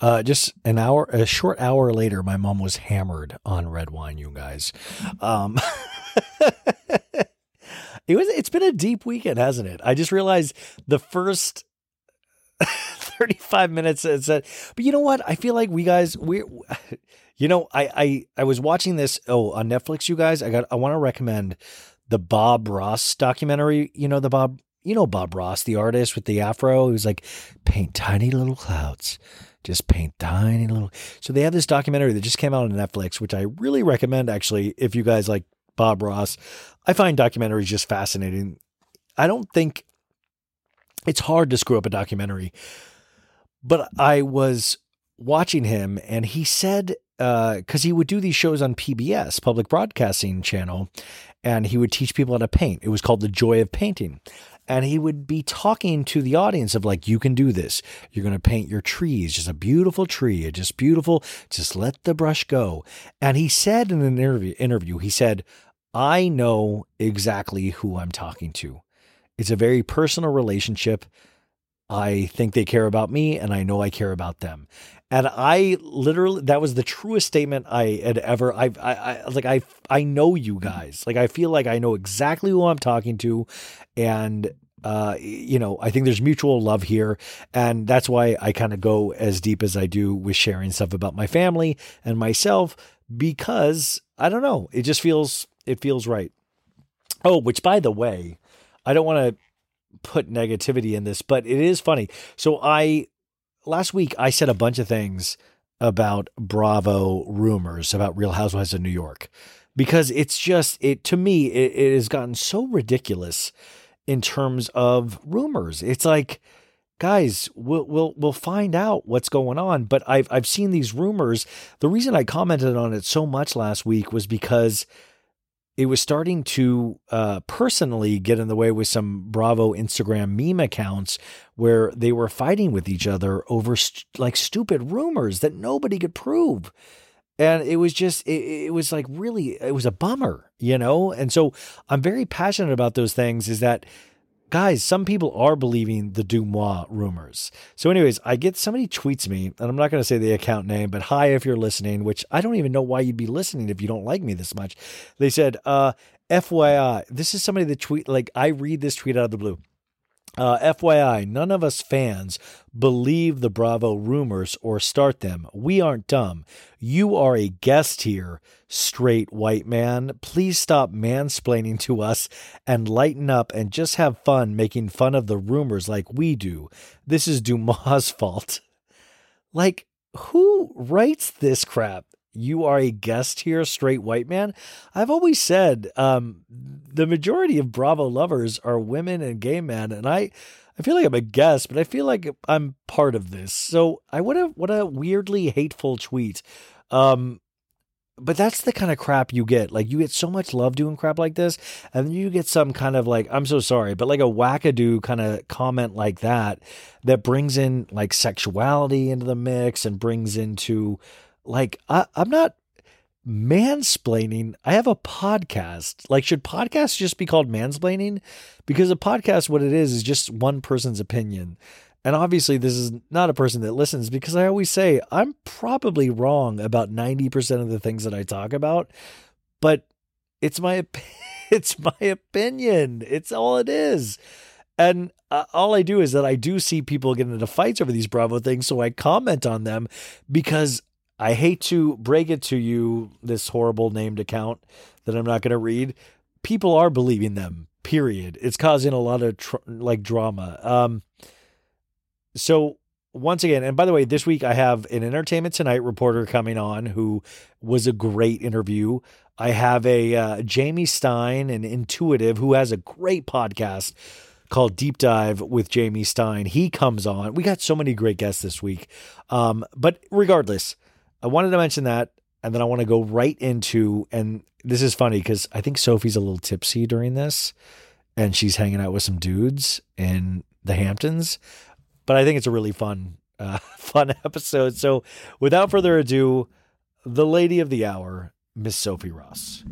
Uh, just an hour, a short hour later, my mom was hammered on red wine. You guys, um, <laughs> it was. It's been a deep weekend, hasn't it? I just realized the first <laughs> thirty-five minutes. It said, but you know what? I feel like we guys, we, <laughs> you know, I, I, I was watching this. Oh, on Netflix, you guys. I got. I want to recommend the Bob Ross documentary. You know the Bob. You know Bob Ross, the artist with the afro. Was like, paint tiny little clouds just paint tiny little. So they have this documentary that just came out on Netflix, which I really recommend actually if you guys like Bob Ross. I find documentaries just fascinating. I don't think it's hard to screw up a documentary, but I was watching him and he said uh, because he would do these shows on PBS, Public Broadcasting Channel, and he would teach people how to paint. It was called The Joy of Painting. And he would be talking to the audience of like, you can do this. You're going to paint your trees, just a beautiful tree, just beautiful. Just let the brush go. And he said in an interview, interview, he said, I know exactly who I'm talking to. It's a very personal relationship. I think they care about me and I know I care about them. And I literally, that was the truest statement I had ever, I, I, I like, I, I know you guys. Like, I feel like I know exactly who I'm talking to. And, uh, you know, I think there's mutual love here. And that's why I kind of go as deep as I do with sharing stuff about my family and myself because I don't know, it just feels, it feels right. Oh, which by the way, I don't want to put negativity in this, but it is funny. So I last week I said a bunch of things about Bravo rumors about Real Housewives of New York because it's just it to me it, it has gotten so ridiculous in terms of rumors. It's like guys, we'll we'll we'll find out what's going on, but I've I've seen these rumors. The reason I commented on it so much last week was because it was starting to uh, personally get in the way with some Bravo Instagram meme accounts where they were fighting with each other over st- like stupid rumors that nobody could prove. And it was just, it, it was like really, it was a bummer, you know? And so I'm very passionate about those things is that guys, some people are believing the Dumois rumors. So, anyways, I get somebody tweets me, and I'm not going to say the account name, but hi if you're listening, which I don't even know why you'd be listening if you don't like me this much. They said, uh, FYI, this is somebody that tweet, like, I read this tweet out of the blue. Uh, FYI, none of us fans believe the Bravo rumors or start them. We aren't dumb. You are a guest here, straight white man. Please stop mansplaining to us and lighten up and just have fun making fun of the rumors like we do. This is Dumas' <laughs> fault. Like, who writes this crap? You are a guest here, straight white man. I've always said um, the majority of Bravo lovers are women and gay men, and I, I feel like I'm a guest, but I feel like I'm part of this. So I what a what a weirdly hateful tweet. Um, but that's the kind of crap you get. Like you get so much love doing crap like this, and then you get some kind of like I'm so sorry, but like a wackadoo kind of comment like that that brings in like sexuality into the mix and brings into like I, I'm not mansplaining. I have a podcast. Like, should podcasts just be called mansplaining? Because a podcast, what it is, is just one person's opinion. And obviously, this is not a person that listens because I always say I'm probably wrong about 90% of the things that I talk about, but it's my <laughs> it's my opinion. It's all it is. And uh, all I do is that I do see people get into fights over these Bravo things, so I comment on them because I hate to break it to you, this horrible named account that I'm not going to read. People are believing them. Period. It's causing a lot of tr- like drama. Um, so once again, and by the way, this week I have an Entertainment Tonight reporter coming on who was a great interview. I have a uh, Jamie Stein, an intuitive who has a great podcast called Deep Dive with Jamie Stein. He comes on. We got so many great guests this week. Um, but regardless, I wanted to mention that. And then I want to go right into, and this is funny because I think Sophie's a little tipsy during this and she's hanging out with some dudes in the Hamptons. But I think it's a really fun, uh, <laughs> fun episode. So without further ado, the lady of the hour, Miss Sophie Ross.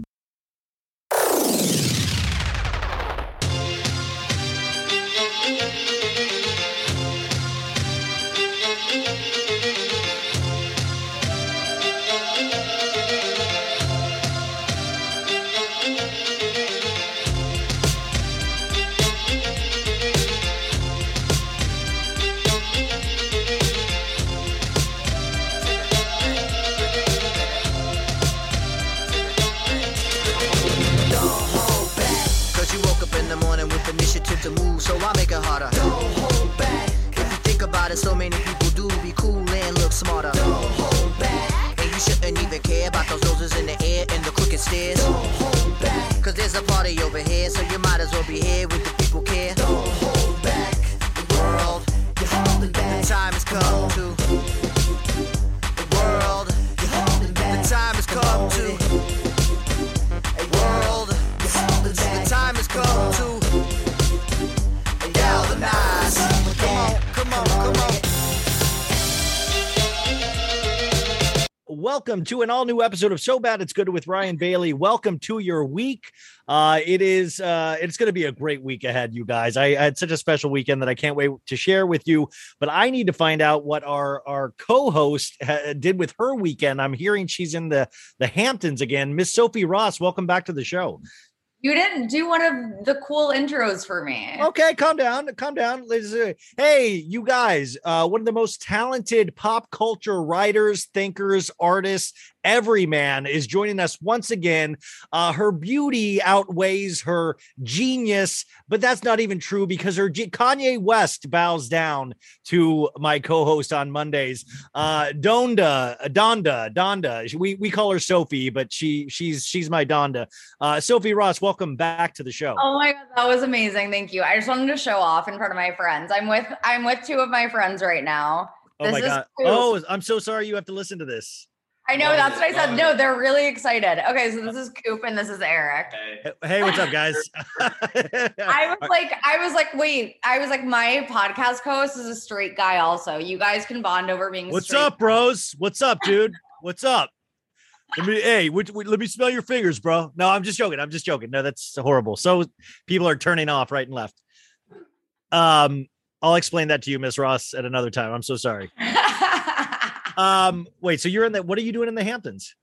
It, so many people do be cool and look smarter. Don't hold back. And you shouldn't even care about those noses in the air and the crooked stairs. Don't hold back. Cause there's a party over here, so you might as well be here with the people care. Don't hold back. The world, you're holding back. The time has come to. Welcome to an all new episode of So Bad It's Good with Ryan Bailey. Welcome to your week. Uh, it is uh, it's going to be a great week ahead, you guys. I, I had such a special weekend that I can't wait to share with you. But I need to find out what our our co-host uh, did with her weekend. I'm hearing she's in the the Hamptons again. Miss Sophie Ross, welcome back to the show. You didn't do one of the cool intros for me. Okay, calm down, calm down. Uh, Hey, you guys, uh, one of the most talented pop culture writers, thinkers, artists, everyman is joining us once again. Uh, her beauty outweighs her genius, but that's not even true because her G- Kanye West bows down to my co-host on Mondays. Uh, Donda, Donda, Donda. We we call her Sophie, but she she's she's my Donda. Uh, Sophie Ross, welcome back to the show. Oh my god, that was amazing. Thank you. I just wanted to show off in front of my friends. I'm with I'm with two of my friends right now. Oh my This is god! Coop. Oh, I'm so sorry you have to listen to this. I know that's what I said. No, they're really excited. Okay, so this is Coop and this is Eric. Hey, what's up, guys? <laughs> <laughs> I was like, I was like, wait, I was like, my podcast host is a straight guy. Also, you guys can bond over being. What's straight. up, bros? What's up, dude? What's up? Let me, hey, wait, wait, let me smell your fingers, bro. No, I'm just joking. I'm just joking. No, that's horrible. So people are turning off right and left. Um, I'll explain that to you, Miss Ross, at another time. I'm so sorry. <laughs> Um, wait, so you're in the what are you doing in the Hamptons?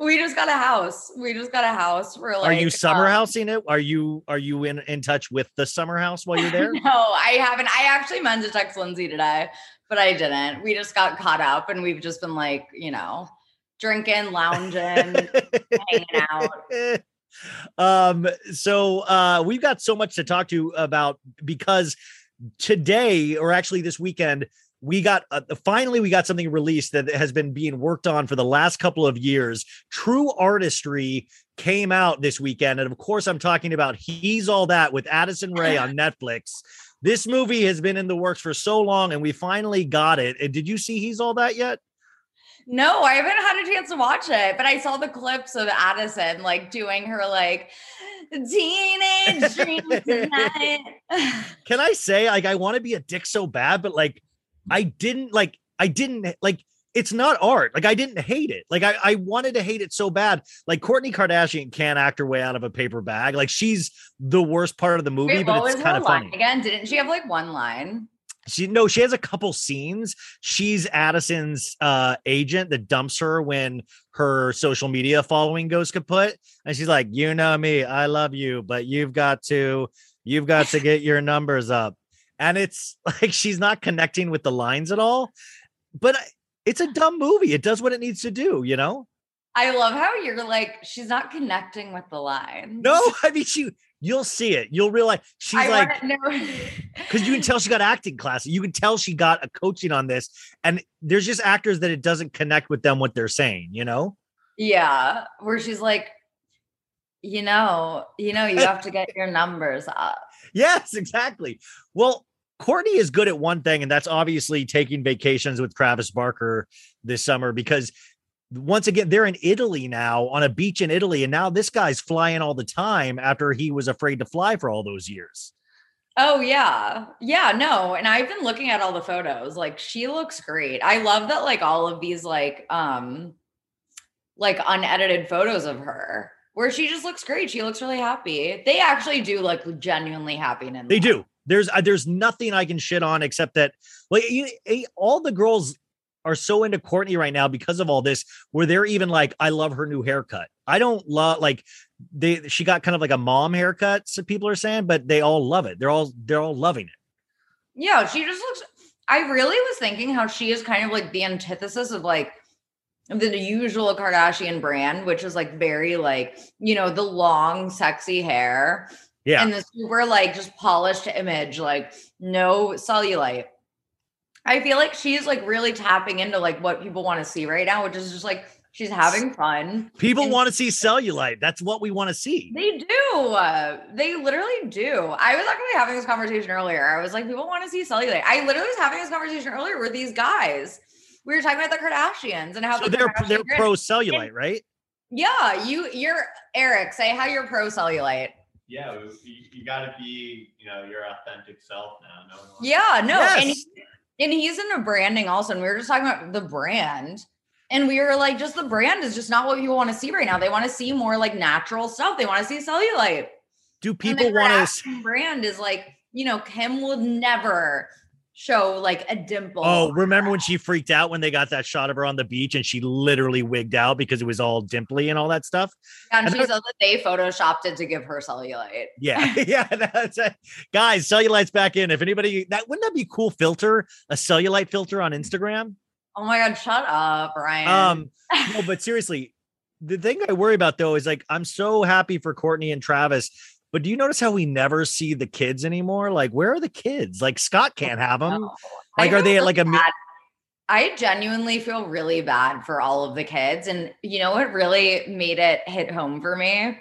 we just got a house. We just got a house. We're like, are you summer um, housing it? Are you are you in in touch with the summer house while you're there? <laughs> No, I haven't. I actually meant to text Lindsay today, but I didn't. We just got caught up and we've just been like, you know, drinking, lounging, <laughs> hanging out. um so uh we've got so much to talk to you about because today or actually this weekend we got uh, finally we got something released that has been being worked on for the last couple of years. True artistry came out this weekend and of course i'm talking about he's all that with addison rae on <laughs> netflix. This movie has been in the works for so long and we finally got it. And did you see he's all that yet? No, I haven't had a chance to watch it, but I saw the clips of Addison like doing her like teenage dream tonight. <laughs> can I say like I want to be a dick so bad, but like I didn't like I didn't like it's not art. Like I didn't hate it. Like I, I wanted to hate it so bad. Like Kourtney Kardashian can't act her way out of a paper bag. Like she's the worst part of the movie, Wait, but it's kind of funny. again? Didn't she have like one line? She no, she has a couple scenes. She's Addison's uh agent that dumps her when her social media following goes kaput. And she's like, you know me, I love you, but you've got to, you've got to <laughs> get your numbers up. And it's <laughs> like she's not connecting with the lines at all. But it's a dumb movie. It does what it needs to do, you know? I love how you're like, she's not connecting with the line. No, <laughs> I mean she you'll see it. You'll realize she's I like because <laughs> you can tell she got acting class. You can tell she got a coaching on this, and there's just actors that it doesn't connect with them what they're saying. You know, Yeah, where she's like, you know, you know, you have to get your numbers up. Yes, exactly. Well, Kourtney is good at one thing, and that's obviously taking vacations with Travis Barker this summer because once again, they're in Italy now on a beach in Italy. And now this guy's flying all the time after he was afraid to fly for all those years. Oh yeah. Yeah, no. And I've been looking at all the photos. Like she looks great. I love that like all of these like um like unedited photos of her where she just looks great. She looks really happy. They actually do look genuinely happy in They do. There's uh, there's nothing I can shit on except that like you, eh, all the girls are so into Kourtney right now because of all this, where they're even like, I love her new haircut. I don't love like they she got kind of like a mom haircut, so people are saying, but they all love it. They're all they're all loving it. Yeah, she just looks. I really was thinking how she is kind of like the antithesis of like the usual Kardashian brand, which is like very like, you know, the long, sexy hair Yeah. and the super like just polished image, like no cellulite. I feel like she's like really tapping into like what people want to see right now, which is just like she's having fun. People And- want to see cellulite. That's what we want to see. They do. Uh, they literally do. I was actually having this conversation earlier. I was like, people want to see cellulite. I literally was having this conversation earlier with these guys. We were talking about the Kardashians and how So the they're Kardashian they're pro cellulite, right? Yeah, you you're Eric. Say how you're pro cellulite. Yeah, you, you got to be, you know, your authentic self now. No one Yeah, no, and he, and he's into branding also. And we were just talking about the brand, and we were like, just the brand is just not what people want to see right now. They want to see more like natural stuff. They want to see cellulite. Do people want Kardashian brand is like, you know, Kim will never show like a dimple. Oh, remember when she freaked out when they got that shot of her on the beach and she literally wigged out because it was all dimply and all that stuff? and and she that- said that they photoshopped it to give her cellulite. Yeah, <laughs> <laughs> yeah. That's it. Guys, cellulite's back in. If anybody that wouldn't that be cool filter, a cellulite filter on Instagram? Oh my god, shut up, Ryan. Um, <laughs> no, but seriously, the thing I worry about though is like I'm so happy for Kourtney and Travis. But do you notice how we never see the kids anymore? Like, where are the kids? Like, Scott can't have them. No. Like, are they at like a? bad. I genuinely feel really bad for all of the kids. And you know what really made it hit home for me?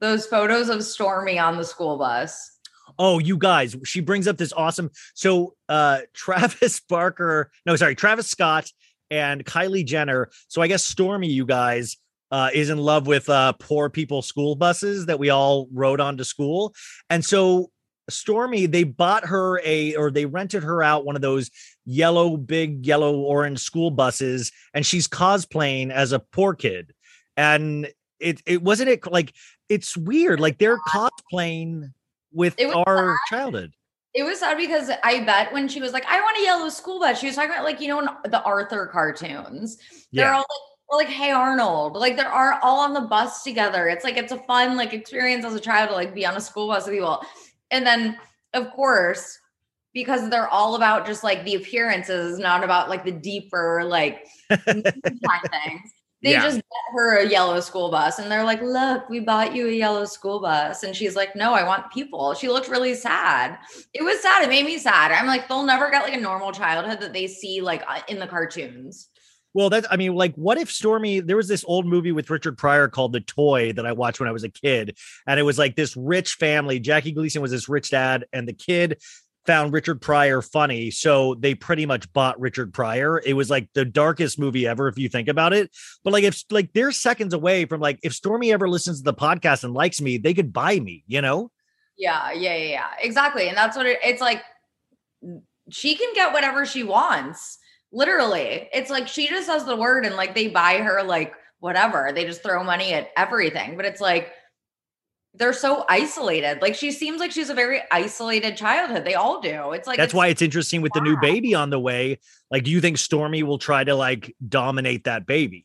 Those photos of Stormi on the school bus. Oh, you guys, she brings up this awesome. So uh <laughs> Travis Barker, no, sorry, Travis Scott and Kylie Jenner. So I guess Stormi, you guys, uh, is in love with uh poor people school buses that we all rode on to school. And so Stormi, they bought her a or they rented her out one of those yellow, big yellow orange school buses, and she's cosplaying as a poor kid. And it it wasn't it like it's weird, like they're cosplaying with our childhood. It was sad because I bet when she was like, I want a yellow school bus, she was talking about like, you know, the Arthur cartoons. They're Yeah. all like, or like, hey Arnold. Like they're all on the bus together. It's like it's a fun like experience as a child to like be on a school bus with people. And then of course, because they're all about just like the appearances, not about like the deeper like <laughs> things. They Yeah. just get her a yellow school bus and they're like, look, we bought you a yellow school bus. And she's like, no, I want people. She looked really sad. It was sad. It made me sad. I'm like, they'll never get like a normal childhood that they see like uh, in the cartoons. Well, that's I mean, like, what if Stormi? There was this old movie with Richard Pryor called The Toy that I watched when I was a kid, and it was like this rich family. Jackie Gleason was this rich dad, and the kid found Richard Pryor funny, so they pretty much bought Richard Pryor. It was like the darkest movie ever, if you think about it. But like, if like they're seconds away from like, if Stormi ever listens to the podcast and likes me, they could buy me. You know? Yeah, yeah, yeah, yeah. Exactly. And that's what it, it's like. She can get whatever she wants. Literally. It's like she just says the word and like they buy her like whatever. They just throw money at everything. But it's like they're so isolated. Like she seems like she's a very isolated childhood. They all do. It's like That's it's- why it's interesting with the new baby on the way. Like, do you think Stormi will try to like dominate that baby?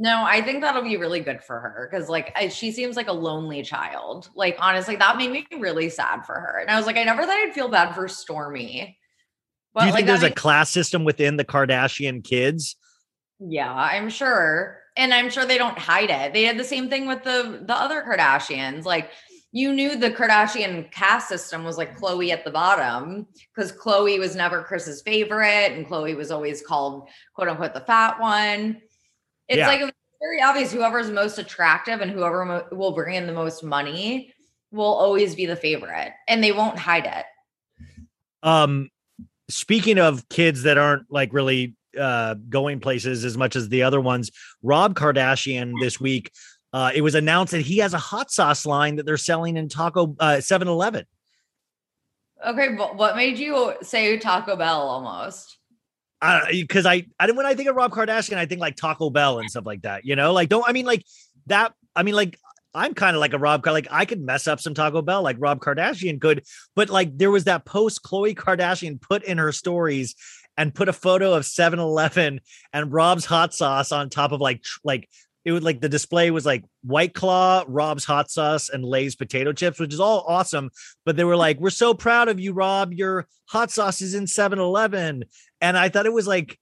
No, I think that'll be really good for her because, like, she seems like a lonely child. Like, honestly, that made me really sad for her. And I was like, I never thought I'd feel bad for Stormi. But Do you like, think there's a class system within the Kardashian kids? yeah, I'm sure, and I'm sure they don't hide it. They had the same thing with the the other Kardashians. Like, you knew the Kardashian caste system was like Khloe at the bottom because Khloe was never Kris's favorite, and Khloe was always called "quote unquote" the fat one. It's Yeah. like very obvious. Whoever's most attractive and whoever mo- will bring in the most money will always be the favorite, and they won't hide it. Um, speaking of kids that aren't like really uh going places as much as the other ones, Rob Kardashian this week, uh, it was announced that he has a hot sauce line that they're selling in Taco uh 7-Eleven. Okay, but what made you say Taco Bell almost? because I, I when I think of Rob Kardashian, I think like Taco Bell and stuff like that. You know, like don't I mean like that? I mean like I'm kind of like a Rob, like I could mess up some Taco Bell like Rob Kardashian could, but like there was that post Khloe Kardashian put in her stories and put a photo of 7-Eleven and Rob's hot sauce on top of like like it was like the display was like White Claw, Rob's hot sauce, and Lay's potato chips, which is all awesome. But they were like, We're so proud of you, Rob. Your hot sauce is in 7-Eleven. And I thought it was like,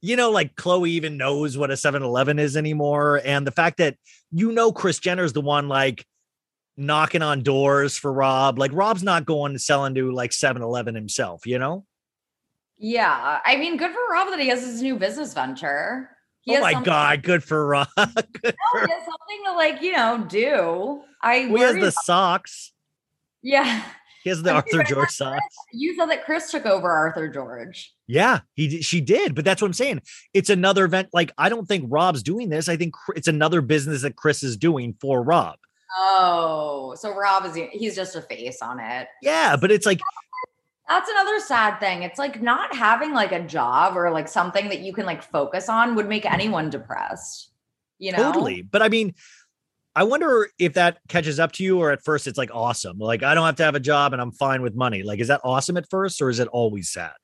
you know, like Khloe even knows what a 7-Eleven is anymore. And the fact that you know Kris Jenner's the one like knocking on doors for Rob. Like Rob's not going to sell into like 7-Eleven himself, you know? Yeah, I mean, good for Rob that he has his new business venture. He oh my god, good for Rob. <laughs> good No, for, he has something to like, you know, do. I Well, he has the socks. yeah. <laughs> He has the Arthur George socks. You said that Kris took over Arthur George. Yeah, he she did, but that's what I'm saying. It's another event. Like I don't think Rob's doing this. I think it's another business that Kris is doing for Rob. Oh, so Rob is he's just a face on it. Yeah, but it's like That's another sad thing. It's like not having like a job or like something that you can like focus on would make anyone depressed. You know? totally. But I mean, I wonder if that catches up to you, or at first it's like awesome. Like I don't have to have a job and I'm fine with money. Like is that awesome at first, or is it always sad?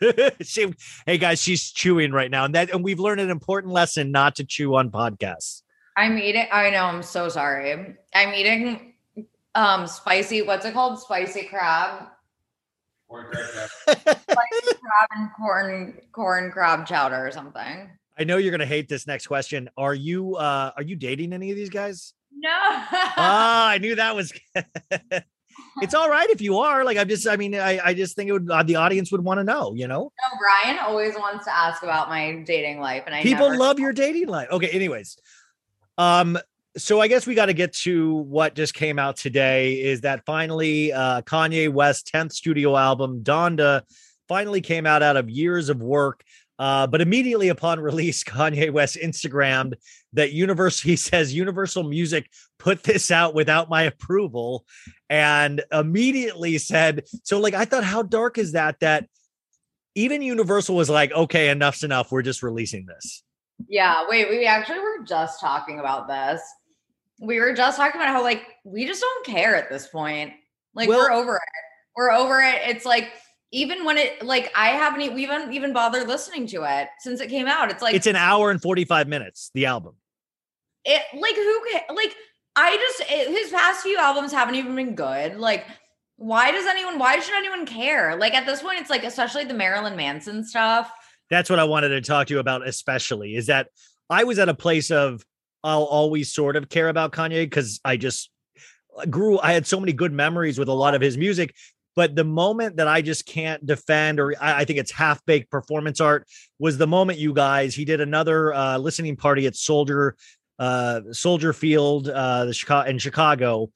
<laughs> she, hey guys, she's chewing right now, and that and we've learned an important lesson not to chew on podcasts. I'm eating. I know. I'm so sorry. I'm eating um spicy. What's it called? Spicy crab. <laughs> Spicy crab and corn corn crab chowder or something. I know you're gonna hate this next question. Are you uh are you dating any of these guys? No. ah, I knew that was <laughs> <laughs> it's all right if you are. Like I'm just I mean, I, I just think it would uh, the audience would want to know, you know? No, Ryan always wants to ask about my dating life, and I People love your dating life. Okay, anyways. Um, so I guess we got to get to what just came out today is that finally uh Kanye West's 10th studio album, Donda, finally came out out of years of work. Uh, but immediately upon <laughs> release, Kanye West Instagrammed that Universal, he says Universal Music put this out without my approval, and immediately said, so like I thought, how dark is that? That even Universal was like, okay, enough's enough. We're just releasing this. Yeah, wait, we actually were just talking about this. We were just talking about how like we just don't care at this point. Like Well- we're over it. We're over it. It's like even when it like I haven't we haven't even bothered listening to it since it came out. It's like it's an hour and 45 minutes, the album. it like who like I just it, his past few albums haven't even been good. Like why does anyone why should anyone care? Like at this point it's like especially the Marilyn Manson stuff. That's what I wanted to talk to you about, especially is that I was at a place of I'll always sort of care about Kanye because I just uh, grew, I had so many good memories with a lot of his music. But the moment that I just can't defend, or I, I think it's half baked performance art, was the moment you guys, he did another uh, listening party at Soldier, uh, Soldier Field, uh, the Chicago in Chicago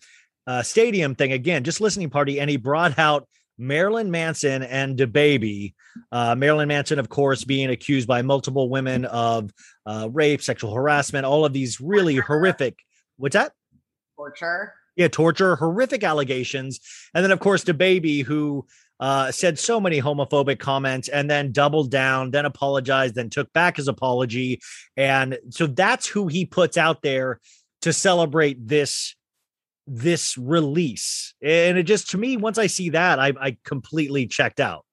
uh, stadium thing again, just listening party, and he brought out Marilyn Manson and DaBaby. Uh, Marilyn Manson, of course, being accused by multiple women of uh, rape, sexual harassment, all of these really horrific. What's that? Torture. Yeah, torture, horrific allegations, and then of course DaBaby who uh, said so many homophobic comments, and then doubled down, then apologized, then took back his apology, and so that's who he puts out there to celebrate this this release. And it just to me, once I see that, I, I completely checked out.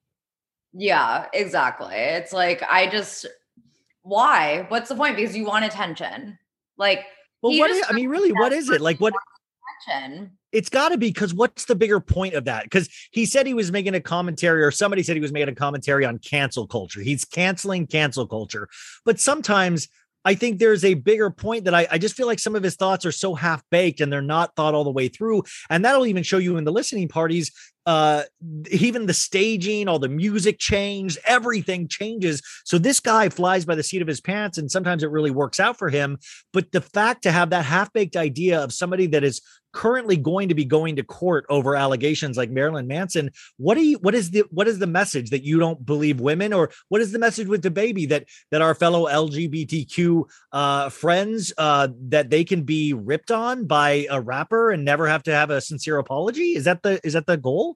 Yeah, exactly. It's like I just why? What's the point? Because you want attention. Like Well, what I mean, really, what is it? Like, what it's got to be because what's the bigger point of that? Because he said he was making a commentary, or somebody said he was making a commentary on cancel culture. He's canceling cancel culture. But sometimes I think there's a bigger point that I, I just feel like some of his thoughts are so half baked and they're not thought all the way through. And that'll even show you in the listening parties. Uh even the staging all the music changed everything changes. So this guy flies by the seat of his pants and sometimes it really works out for him. But the fact to have that half-baked idea of somebody that is currently going to be going to court over allegations like Marilyn Manson what you what is the what is the message that you don't believe women or what is the message with DaBaby that that our fellow LGBTQ uh friends uh that they can be ripped on by a rapper and never have to have a sincere apology? Is that the is that the goal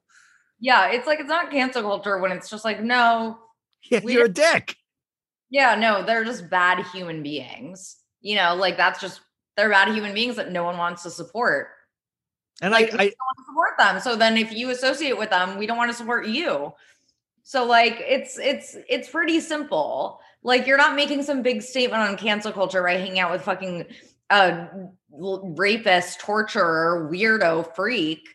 Yeah, it's like it's not cancel culture when it's just like, no, yeah you're a dick yeah, no, they're just bad human beings. You know, like that's just they're bad human beings that no one wants to support. and like I, I don't want to support them. So then if you associate with them, we don't want to support you. So like it's it's it's pretty simple. Like you're not making some big statement on cancel culture right? hanging out with fucking uh rapist, torturer, weirdo, freak,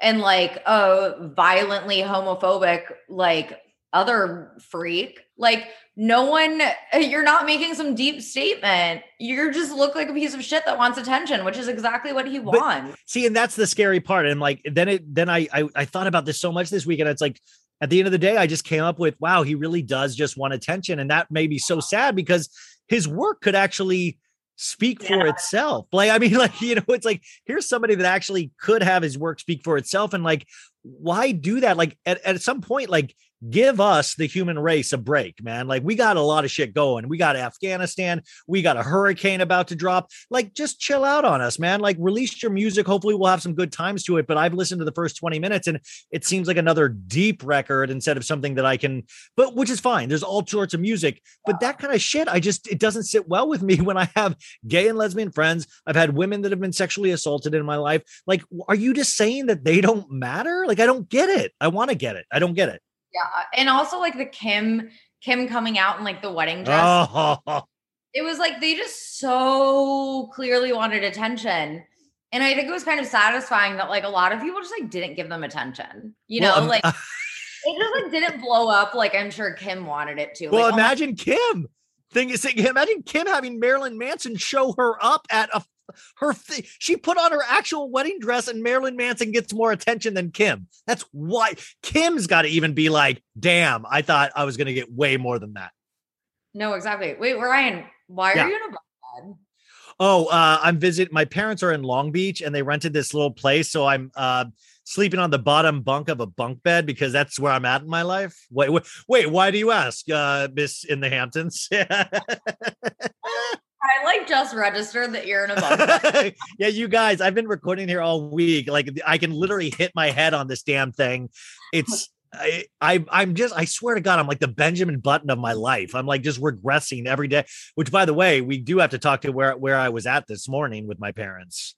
and like a violently homophobic like other freak. Like no one <laughs> you're not making some deep statement. You just look like a piece of shit that wants attention, which is exactly what he But- wants. see and that's the scary part and like then it then I, I i thought about this so much this week and it's like at the end of the day i just came up with wow he really does just want attention and that made me so sad because his work could actually speak for itself. Like i mean <laughs> like you know it's like here's somebody that actually could have his work speak for itself and like why do that? Like at, at some point like give us the human race a break man. Like we got a lot of shit going. We got afghanistan. We got a hurricane about to drop. Like just chill out on us man. Like release your music. Hopefully we'll have some good times to it. But i've listened to the first 20 minutes and it seems like another deep record instead of something that i can but which is fine. There's all sorts of music but that kind of shit i just it doesn't sit well with me <laughs> when i have gay and lesbian friends. I've had women that have been sexually assaulted in my life. Like are you just saying that they don't matter? Like i don't get it. I want to get it. I don't get it Yeah, uh, and also like the Kim Kim coming out in like the wedding dress. oh <laughs> It was like they just so clearly wanted attention. And I think it was kind of satisfying that like a lot of people just like didn't give them attention. You know, Well, like <laughs> it just like didn't blow up like I'm sure Kim wanted it to. Well, like, oh my- imagine Kim. Thing is, imagine Kim having Marilyn Manson show her up at a her. She put on her actual wedding dress, and Marilyn Manson gets more attention than Kim. That's why Kim's got to even be like, "Damn, I thought I was going to get way more than that." no, exactly. Wait, Ryan, why Yeah. are you in a bed? Oh, uh, I'm visit. My parents are in Long Beach, and they rented this little place, so I'm uh, sleeping on the bottom bunk of a bunk bed because that's where I'm at in my life. Wait, wait, wait why do you ask, uh, Miss in the Hamptons? <laughs> I like just registered that you're in a bunk. yeah, you guys, I've been recording here all week. Like I can literally hit my head on this damn thing. It's I, I I'm just I swear to God, I'm like the Benjamin Button of my life. I'm like just regressing every day. Which by the way, we do have to talk to where where I was at this morning with my parents.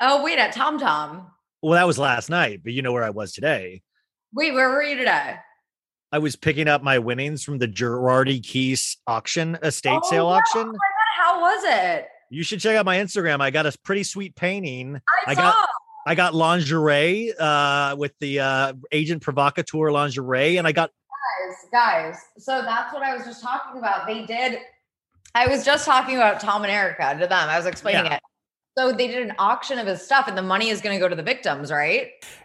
oh, wait, at Tom Tom. Well, that was last night, but you know where I was today. Wait, where were you today? I was picking up my winnings from the Girardi Keese auction, estate Oh, sale wow. auction. How was it? You should check out my Instagram. I got a pretty sweet painting. I, I saw. got- I got lingerie uh, with the uh, agent provocateur lingerie, and I got guys, guys. So that's what I was just talking about. They did. I was just talking about Tom and Erika to them. I was explaining Yeah. it. So they did an auction of his stuff, and the money is going to go to the victims, right?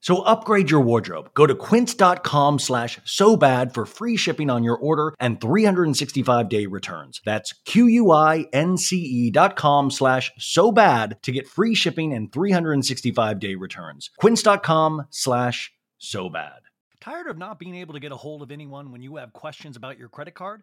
So upgrade your wardrobe. Go to quince.com slash so bad for free shipping on your order and 365 day returns. That's Q-U-I-N-C-E dot com slash so bad to get free shipping and 365 day returns. Quince.com slash so bad. Tired of not being able to get a hold of anyone when you have questions about your credit card?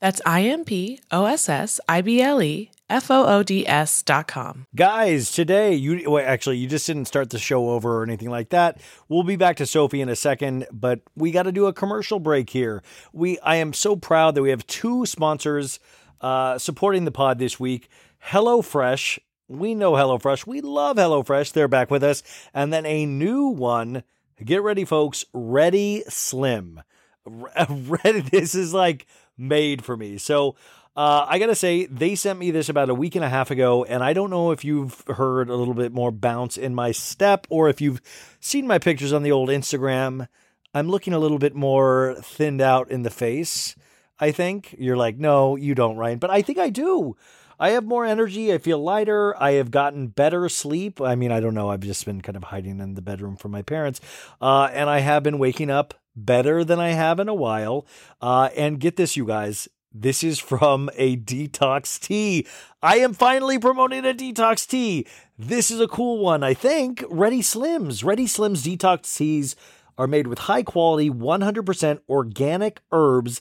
That's I M P O S S I B L E F O O D S dot com. Guys, today you well, actually you just didn't start the show over or anything like that. We'll be back to Sophie in a second, but we got to do a commercial break here. We I am so proud that we have two sponsors uh, supporting the pod this week. HelloFresh. We know HelloFresh. We love HelloFresh. They're back with us, and then a new one. Get ready, folks. Ready Slim. <laughs> Ready. This is like made for me. So uh, I gotta say, they sent me this about a week and a half ago, and I don't know if you've heard a little bit more bounce in my step or if you've seen my pictures on the old Instagram. I'm looking a little bit more thinned out in the face. I think you're like, no, you don't, Ryan, but I think I do. I have more energy. I feel lighter. I have gotten better sleep. I mean, I don't know. I've just been kind of hiding in the bedroom from my parents, uh, and I have been waking up better than I have in a while. Uh, and get this, you guys, this is from a detox tea. I am finally promoting a detox tea. This is a cool one, I think. Ready Slims. Ready Slims detox teas are made with high quality, 100% organic herbs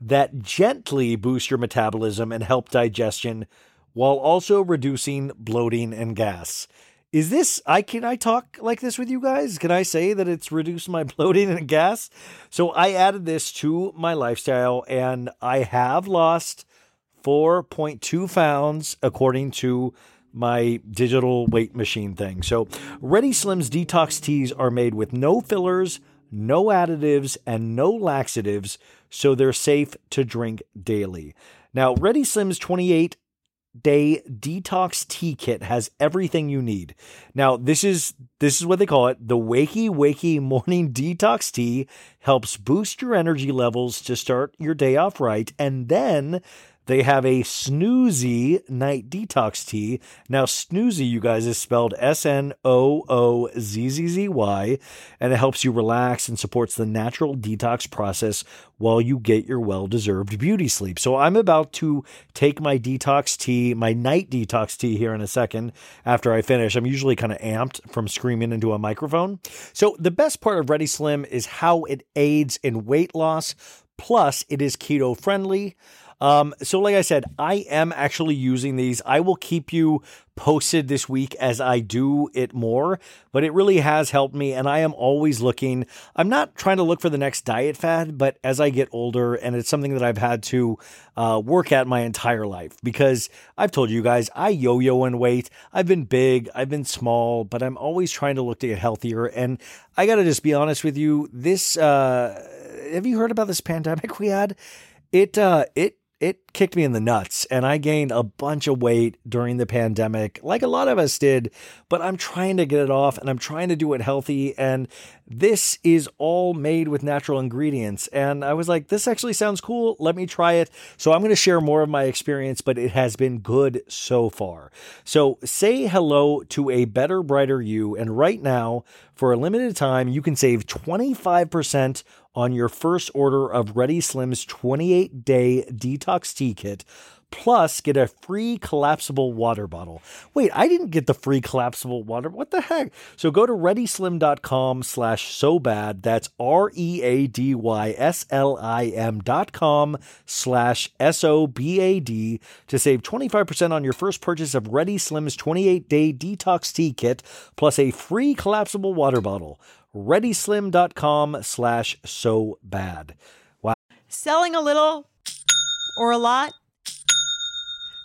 that gently boost your metabolism and help digestion while also reducing bloating and gas. Is this I can I talk like this with you guys? Can I say that it's reduced my <laughs> bloating and gas? So I added this to my lifestyle and I have lost 4.2 pounds according to my digital weight machine thing. So Ready Slim's detox teas are made with no fillers, no additives, and no laxatives, so they're safe to drink daily. Now, Ready Slim's 28 day detox tea kit has everything you need. Now, this is this is what they call it. The Wakey Wakey <laughs> Morning Detox Tea helps boost your energy levels to start your day off right and then they have a snoozy night detox tea. Now, snoozy, you guys, is spelled S N O O Z Z Z Y, and it helps you relax and supports the natural detox process while you get your well deserved beauty sleep. So, I'm about to take my detox tea, my night detox tea here in a second after I finish. I'm usually kind of amped from screaming into a microphone. So, the best part of Ready Slim is how it aids in weight loss, plus, it is keto friendly. Um, so, like I said, I am actually using these. I will keep you posted this week as I do it more, but it really has helped me. And I am always looking. I'm not trying to look for the next diet fad, but as I get older, and it's something that I've had to uh, work at my entire life because I've told you guys, I yo yo in weight. I've been big, I've been small, but I'm always trying to look to get healthier. And I got to just be honest with you. This, uh, have you heard about this <laughs> pandemic we had? It, uh, it, it kicked me in the nuts and I gained a bunch of weight during the pandemic, like a lot of us did, but I'm trying to get it off and I'm trying to do it healthy. And this is all made with natural ingredients. And I was like, this actually sounds cool. Let me try it. So I'm going to share more of my experience, but it has been good so far. So say hello to a better, brighter you. And right now, for a limited time, you can save 25% on your first order of Ready Slim's 28 day detox tea kit, Plus, get a free collapsible water bottle. Wait, I didn't get the free collapsible water. What the heck? So go to readyslim.com slash so bad. That's R E A D Y S L I M dot com slash S O B A D to save 25% on your first purchase of Ready Slim's 28 day detox tea kit plus a free collapsible water bottle. ReadySlim.com slash so bad. Wow. Selling a little or a lot?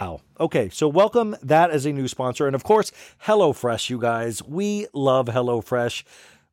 Wow. Okay, so welcome that as a new sponsor. And of course, HelloFresh, you guys. We love HelloFresh.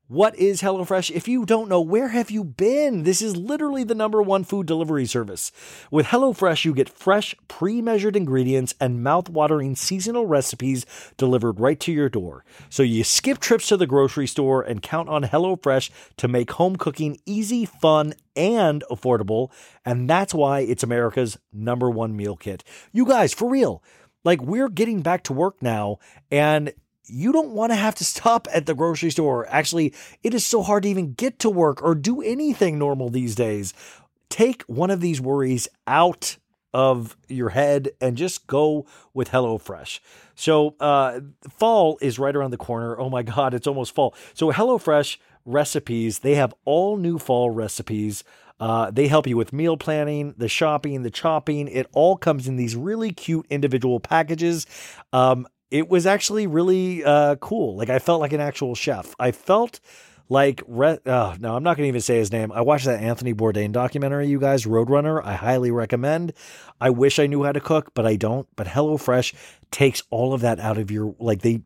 What is HelloFresh? If you don't know, where have you been? This is literally the number one food delivery service. With HelloFresh, you get fresh, pre measured ingredients and mouth-watering seasonal recipes delivered right to your door. So you skip trips to the grocery store and count on HelloFresh to make home cooking easy, fun, and affordable. And that's why it's America's number one meal kit. You guys, for real, like we're getting back to work now and you don't want to have to stop at the grocery store. Actually, it is so hard to even get to work or do anything normal these days. Take one of these worries out of your head and just go with HelloFresh. So, uh, fall is right around the corner. Oh my God, it's almost fall. So, HelloFresh recipes, they have all new fall recipes. Uh, they help you with meal planning, the shopping, the chopping. It all comes in these really cute individual packages. Um, it was actually really uh, cool. Like I felt like an actual chef. I felt like Re- oh, no, I'm not going to even say his name. I watched that Anthony Bourdain documentary, you guys, Roadrunner. I highly recommend. I wish I knew how to cook, but I don't. But HelloFresh takes all of that out of your like they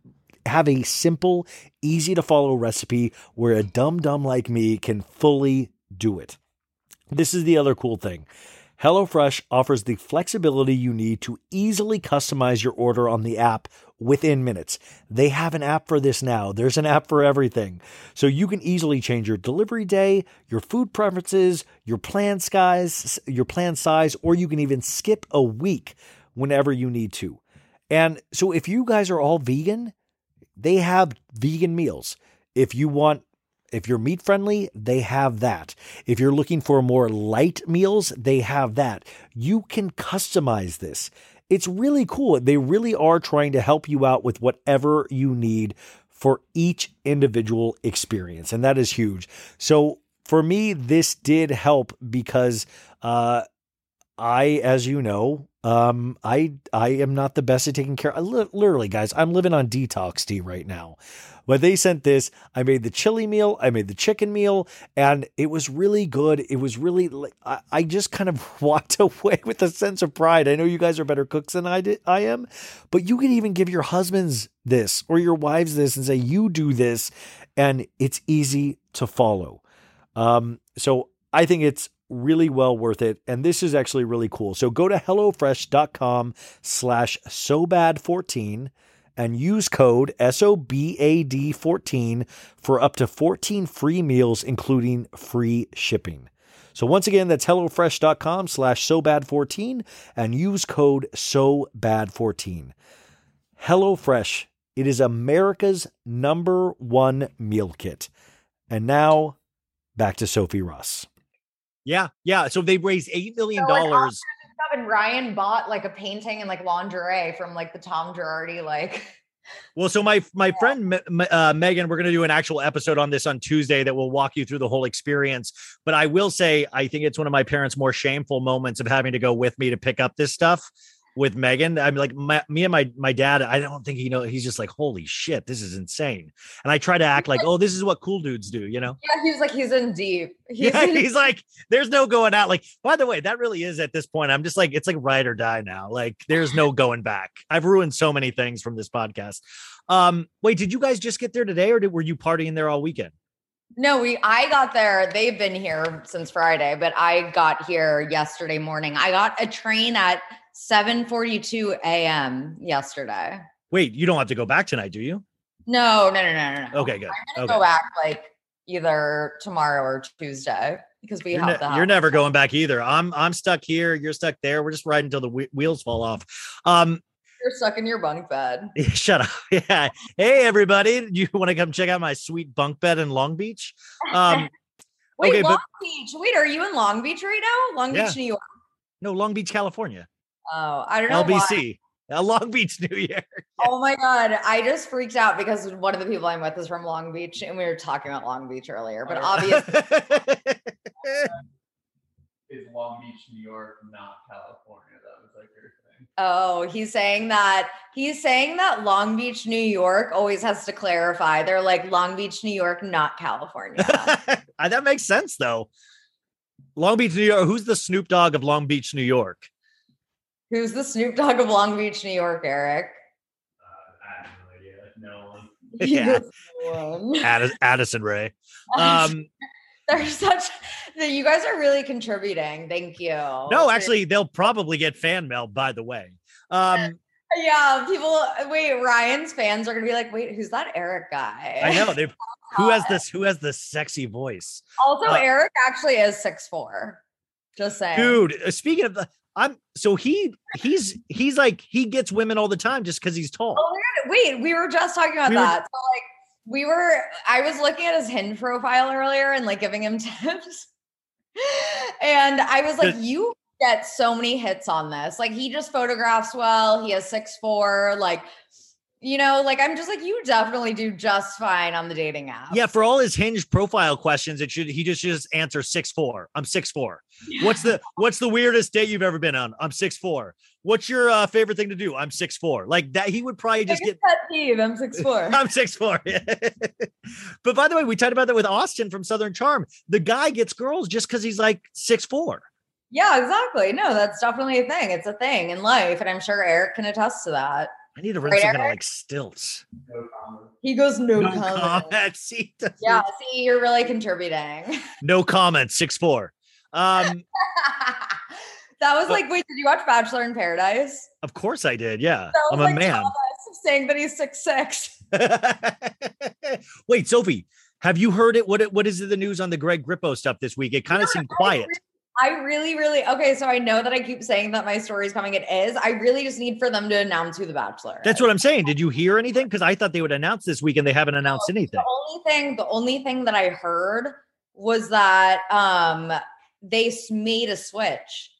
have a simple, easy to follow recipe where a dumb dumb like me can fully do it. This is the other cool thing. HelloFresh offers the flexibility you need to easily customize your order on the app within minutes. They have an app for this now. There's an app for everything. So you can easily change your delivery day, your food preferences, your plan size, your plan size, or you can even skip a week whenever you need to. And so if you guys are all vegan, they have vegan meals. If you want if you're meat friendly, they have that. If you're looking for more light meals, they have that. You can customize this. It's really cool. They really are trying to help you out with whatever you need for each individual experience. And that is huge. So for me, this did help because uh, I, as you know, Um, I I am not the best at taking care. I li- literally, guys, I'm living on detox tea right now. But they sent this. I made the chili meal. I made the chicken meal, and it was really good. It was really. I just kind of <laughs> walked away with a sense of pride. I know you guys are better cooks than I did. I am, but you can even give your husbands this or your wives this and say you do this, and it's easy to follow. Um, so I think it's really well worth it. And this is actually really cool. So go to HelloFresh.com slash SoBad14 and use code SOBAD14 for up to 14 free meals, including free shipping. So once again, that's HelloFresh.com slash SoBad14 and use code SoBad14. HelloFresh, it is America's number one meal kit. And now back to Sophie Ross. Yeah, yeah. So they raised eight million dollars. Stuff, And Ryan bought like a painting and like lingerie from like the Tom Girardi like <laughs> Well, so my my friend Me- Me- uh, Megan, we're going to do an actual episode on this on Tuesday that will walk you through the whole experience. But I will say, I think it's one of my parents' more shameful moments of having to go with me to pick up this stuff with Megan. I'm like, my, me and my my dad. I don't think he know. He's just like, holy shit, this is insane. And I try to act like, oh, this is what cool dudes do, you know? Yeah, he was like he's in deep. <laughs> He's yeah, in he's like, there's no going out. Like, by the way, that really is at this point. I'm just like, it's like ride or die now. Like, there's no going back. I've ruined so many things from this podcast. Um, wait, did you guys just get there today, or did, were you partying there all weekend? No, we I got there. They've been here since Friday, but I got here yesterday morning. I got a train at 7:42 a.m. yesterday. Wait, you don't have to go back tonight, do you? No, no, no, no, no. Okay, good. I'm gonna Okay. go back like either tomorrow or Tuesday because we You're, have ne- the you're never going back either. I'm I'm stuck here. You're stuck there. We're just riding until the whe- wheels fall off. Um, You're stuck in your bunk bed. <laughs> shut up. <laughs> Yeah. Hey, everybody. You want to come check out my sweet bunk bed in Long Beach? Um, <laughs> Wait, okay, Long but Beach. Wait, are you in Long Beach right now? Long Yeah. Beach, New York. no, Long Beach, California. Oh, I don't know. LBC. Uh, Long Beach, <laughs> New Year. Oh my god, I just freaked out because one of the people I'm with is from Long Beach, and we were talking about Long Beach earlier. But obviously, <laughs> Is Long Beach, New York, not California? That was like your thing. oh, he's saying that he's saying that Long Beach, New York, always has to clarify. They're like Long Beach, New York, not California. <laughs> That makes sense though. Long Beach, New York. Who's the Snoop Dogg of Long Beach, New York? Who's the Snoop Dogg of Long Beach, New York, Eric? I have no idea. No one. <laughs> Yeah. One. <laughs> Addis- Addison Rae. <laughs> Um, They're such that you guys are really contributing. Thank you. no, actually, they'll probably get fan mail. By the way, um, Yeah, people. Wait, Ryan's fans are gonna be like, "Wait, who's that Eric guy?" I know they. Who has this? Who has this sexy voice? Also, Uh, Eric actually is six four. Just saying, dude uh, speaking of the i'm so he he's he's like he gets women all the time just because he's tall Oh! Wait, we were just talking about We were- that. So like, we were. I was looking at his Hinge profile earlier and like giving him <laughs> tips, and I was like, "You get so many hits on this. Like, he just photographs well. He has six four. Like." You know, like I'm just like you definitely do just fine on the dating app. yeah for all his hinge profile questions it should he just just answer six four i'm six four what's the <laughs> what's the weirdest date you've ever been on i'm six four what's your uh, favorite thing to do i'm six four like that he would probably just get pet peeve. I'm six four. <laughs> I'm six four. <laughs> but by the way, we talked about that with Austin from Southern Charm. The guy gets girls just because he's like six four. Yeah, exactly. No, that's definitely a thing. It's a thing in life, and I'm sure Eric can attest to that. I need to run Right, some kind of like stilts. No comment. He goes no, No comment. comments. <laughs> He Yeah, see, you're really contributing. <laughs> No comments. Six four. Um, <laughs> that was But- like, wait, did you watch Bachelor in Paradise? of course I did. Yeah, That I'm a like man. Thomas saying that he's six six. Wait, Sophie, have you heard it? What it- what is the news on the Greg Grippo stuff this week? It kind of seemed quiet. I really, really okay. So I know that I keep saying that my story is coming. It is. I really just need for them to announce who the Bachelor. That's what I'm saying. Did you hear anything? Because I thought they would announce this week, and they haven't announced anything. the only thing the only thing that i heard was that um they made a switch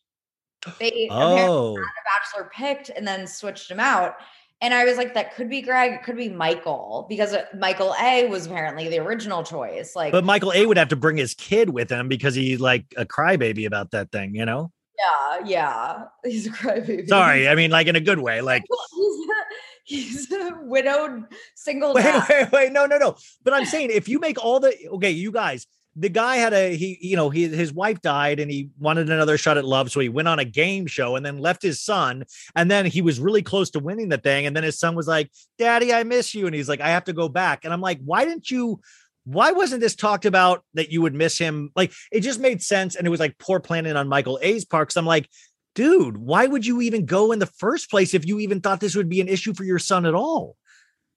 they Oh, had the bachelor picked and then switched him out and i was like that could be greg it could be michael because uh, michael a was apparently the original choice like but Michael A would have to bring his kid with him because he's like a crybaby about that thing. You know. Yeah, yeah. <laughs> He's a crybaby. Sorry, <laughs> I mean like in a good way. Like he's a, he's a widowed single wait, dad. wait, wait, no, no, no. But I'm saying if you make all the okay, you guys, the guy had a he, you know, he his wife died and he wanted another shot at love, so he went on a game show and then left his son, and then he was really close to winning the thing, and then his son was like, "Daddy, I miss you," and he's like, "I have to go back," and I'm like, "Why didn't you?" Why wasn't this talked about that you would miss him? Like it just made sense, and it was like poor planning on Michael A's part. Because I'm like, dude, why would you even go in the first place if you even thought this would be an issue for your son at all?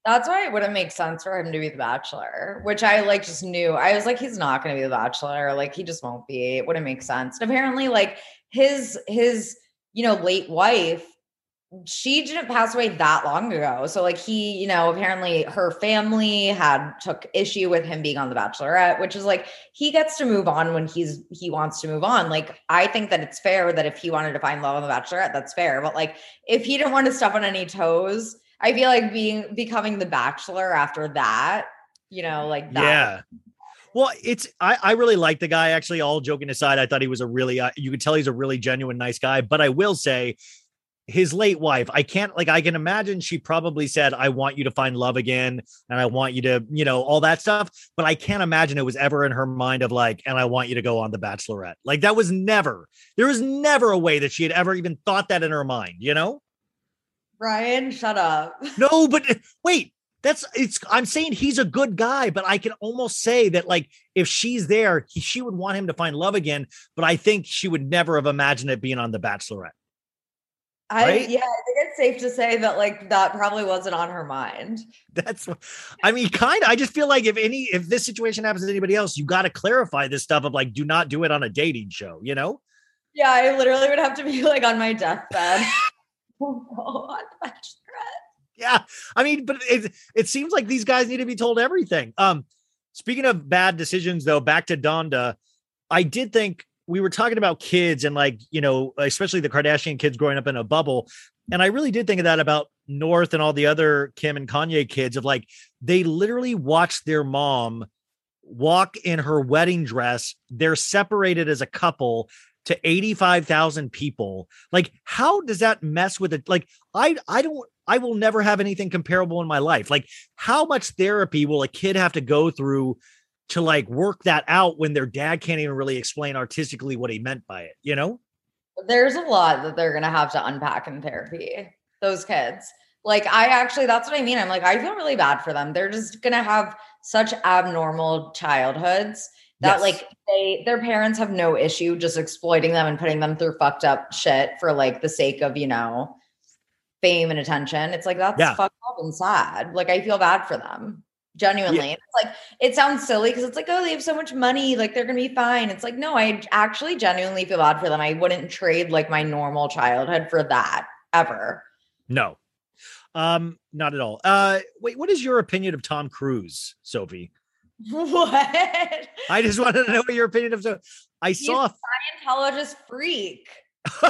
That's why it wouldn't make sense for him to be the bachelor, which I like just knew. I was like, he's not gonna be the bachelor. Like he just won't be. It wouldn't make sense. And apparently, like his his, you know, late wife, she didn't pass away that long ago. So like he, you know, apparently her family had took issue with him being on the bachelorette, which is like he gets to move on when he's he wants to move on. Like I think that it's fair that if he wanted to find love on the bachelorette, that's fair. But like if he didn't want to step on any toes, I feel like being becoming the bachelor after that, you know, like that. Yeah. Well, it's I, I really like the guy. Actually, all joking aside, I thought he was a really uh, you could tell he's a really genuine, nice guy. But I will say, his late wife, I can't like I can imagine she probably said, "I want you to find love again, and I want you to, you know, all that stuff." But I can't imagine it was ever in her mind of like, "And I want you to go on the Bachelorette." Like that was never. There was never a way that she had ever even thought that in her mind. You know. Ryan, shut up. <laughs> No, but eh, wait, that's it's. I'm saying he's a good guy, but I can almost say that like if she's there, he, she would want him to find love again. But I think she would never have imagined it being on the Bachelorette. I Right? yeah, I think it's safe to say that like that probably wasn't on her mind. <laughs> That's, I mean, kind of. I just feel like if any, if this situation happens to anybody else, you got to clarify this stuff of like, do not do it on a dating show. You know? Yeah, I literally would have to be like on my deathbed. <laughs> Oh, God, Bachelorette. Yeah. I mean, but it it seems like these guys need to be told everything. Um, speaking of bad decisions, though, back to Donda, I did think we were talking about kids and like, you know, especially the Kardashian kids growing up in a bubble. And I really did think of that about North and all the other Kim and Kanye kids of like, they literally watched their mom walk in her wedding dress. They're separated as a couple to 85,000 people. Like, how does that mess with it? Like, I, I don't, I will never have anything comparable in my life. Like, how much therapy will a kid have to go through to like work that out when their dad can't even really explain artistically what he meant by it, you know? There's a lot that they're gonna have to unpack in therapy. Those kids. Like I actually that's what I mean. I'm like, I feel really bad for them. They're just gonna have such abnormal childhoods that Yes. like they their parents have no issue just exploiting them and putting them through fucked up shit for like the sake of, you know, fame and attention. It's like that's Yeah. fucked up and sad. Like I feel bad for them. Genuinely. It's like it sounds silly because it's like, oh, they have so much money, like they're gonna be fine. It's like, no, I actually genuinely feel bad for them. I wouldn't trade like my normal childhood for that ever. No. Um, not at all. Uh wait, what is your opinion of Tom Cruise, Sophie? <laughs> What? I just wanted to know what your opinion of so I He's saw a Scientologist freak. <laughs>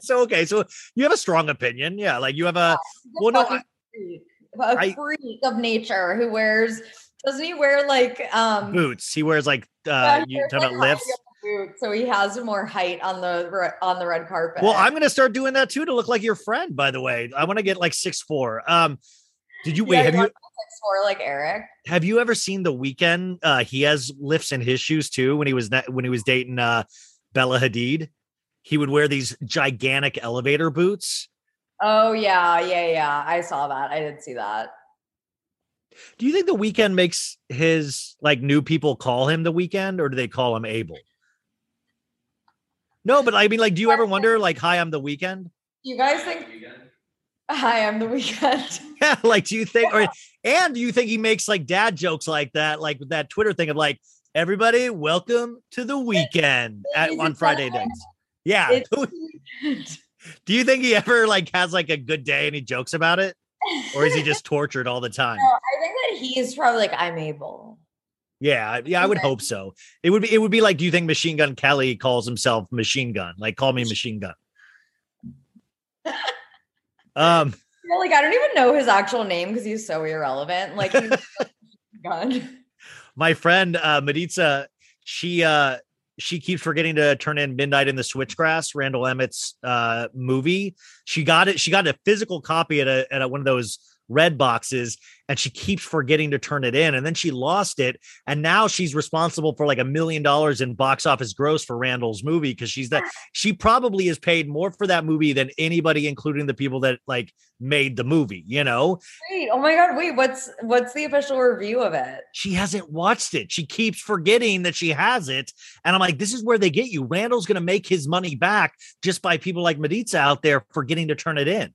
so okay, so you have a strong opinion. Yeah, like you have a a well no I- freak. A I- freak of nature who wears doesn't he wear like um boots. He wears like yeah, uh he you talking like, about lifts. boots, so he has more height on the on the red carpet. Well, I'm gonna start doing that too to look like your friend, by the way. I want to get like six four. Um did you wait, Yeah, have you six four like Eric? have you ever seen the Weeknd? Uh he has lifts in his shoes too when he was ne- when he was dating uh Bella Hadid. He would wear these gigantic elevator boots. Oh yeah, yeah, yeah. I saw that. I did see that. Do you think the Weeknd makes his like new people call him the Weeknd or do they call him Abel? No, but I mean, like, do you ever <laughs> wonder, like, hi, I'm the Weeknd? You guys think Hi, I'm the Weeknd. <laughs> <laughs> Yeah, like, do you think, or and do you think he makes like dad jokes like that, like with that Twitter thing of like, everybody, welcome to the weekend at, on Friday nights? Yeah. Do you think he ever like has like a good day and he jokes about it, or is he just <laughs> tortured all the time? No, I think that he's probably like, I'm able. Yeah, yeah, I would hope so. It would be it would be like, do you think Machine Gun Kelly calls himself Machine Gun? Like, call me Machine Gun. Um, Yeah, like I don't even know his actual name because he's so irrelevant. Like gun. <laughs> my friend uh Maritza, she uh she keeps forgetting to turn in Midnight in the Switchgrass, Randall Emmett's uh, movie. She got it. She got a physical copy at a at a, one of those red boxes, and she keeps forgetting to turn it in. And then she lost it, and now she's responsible for like a million dollars in box office gross for Randall's movie because she's that. <laughs> She probably is paid more for that movie than anybody, including the people that like made the movie. You know, Wait, oh my god, wait, what's what's the official review of it? she hasn't watched it. She keeps forgetting that she has it. And I'm like, this is where they get you. Randall's going to make his money back just by people like Maritza out there forgetting to turn it in.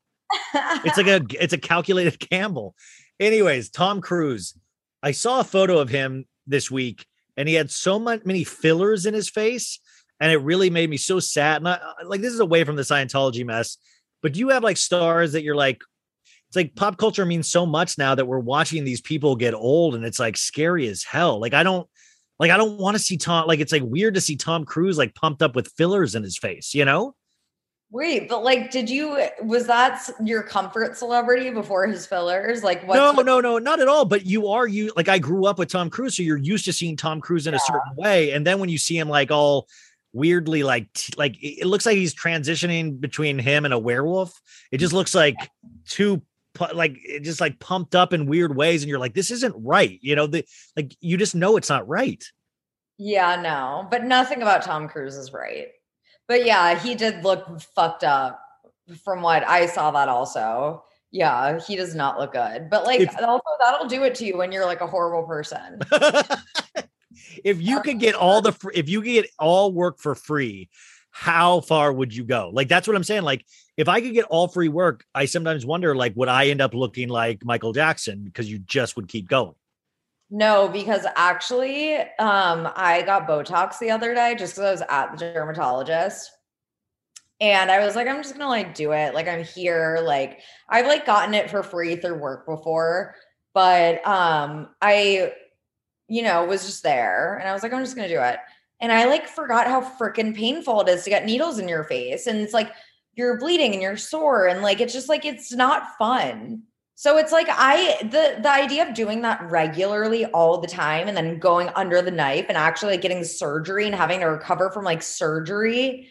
It's like a it's a calculated <laughs> gamble. Anyways, Tom Cruise. I saw a photo of him this week and he had so much many fillers in his face and it really made me so sad. And I, like this is away from the Scientology mess, but do you have like stars that you're like it's like pop culture means so much now that we're watching these people get old and it's like scary as hell. Like I don't like I don't want to see Tom like it's like weird to see Tom Cruise like pumped up with fillers in his face, you know? Wait, but like, did you was that your comfort celebrity before his fillers? Like, what? no, no, no, not at all. But you are you like I grew up with Tom Cruise, so you're used to seeing Tom Cruise in a certain way, and then when you see him like all weirdly like t- like it it looks like he's transitioning between him and a werewolf. It just looks like two pu- like it just like pumped up in weird ways, and you're like, this isn't right. You know, the like you just know it's not right. Yeah, no, but nothing about Tom Cruise is right. But yeah, he did look fucked up from what I saw that also. Yeah, he does not look good. But like If- also that'll do it to you when you're like a horrible person. <laughs> if you could get all the if you could get all work for free how far would you go like that's what i'm saying like if i could get all free work i sometimes wonder like would i end up looking like michael jackson because you just would keep going No, because actually, um, I got Botox the other day just because I was at the dermatologist. And I was like, I'm just gonna like do it. Like I'm here. Like I've like gotten it for free through work before, but um, I, you know, was just there and I was like, I'm just gonna do it. And I like forgot how freaking painful it is to get needles in your face. And it's like you're bleeding and you're sore, and like it's just like it's not fun. So it's like I the the idea of doing that regularly all the time and then going under the knife and actually like getting surgery and having to recover from like surgery.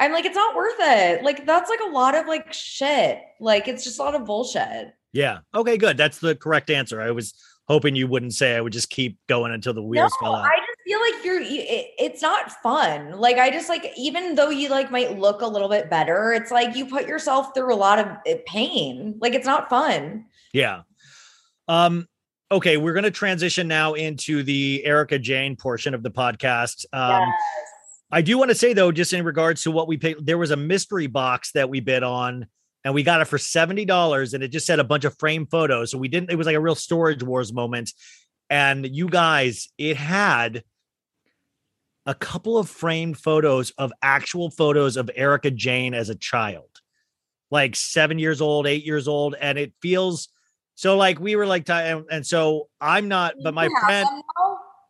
I'm like, it's not worth it. Like that's like a lot of like shit. Like it's just a lot of bullshit. yeah okay good that's the correct answer i was hoping you wouldn't say i would just keep going until the wheels No, fell out I just feel like you're you- it, it's not fun. Like I just like even though you like might look a little bit better, it's like you put yourself through a lot of eh, pain. Like it's not fun. Yeah. Um, okay, we're gonna transition now into the Erika Jayne portion of the podcast. Um I do want to say though, just in regards to what we paid, there was a mystery box that we bid on, and we got it for seventy dollars, and it just had a bunch of frame photos. So we didn't. It was like a real storage wars moment. And you guys, it had a couple of framed photos of actual photos of Erika Jayne as a child, like seven years old, eight years old, and it feels so like we were like, and, so I'm not, but my friend.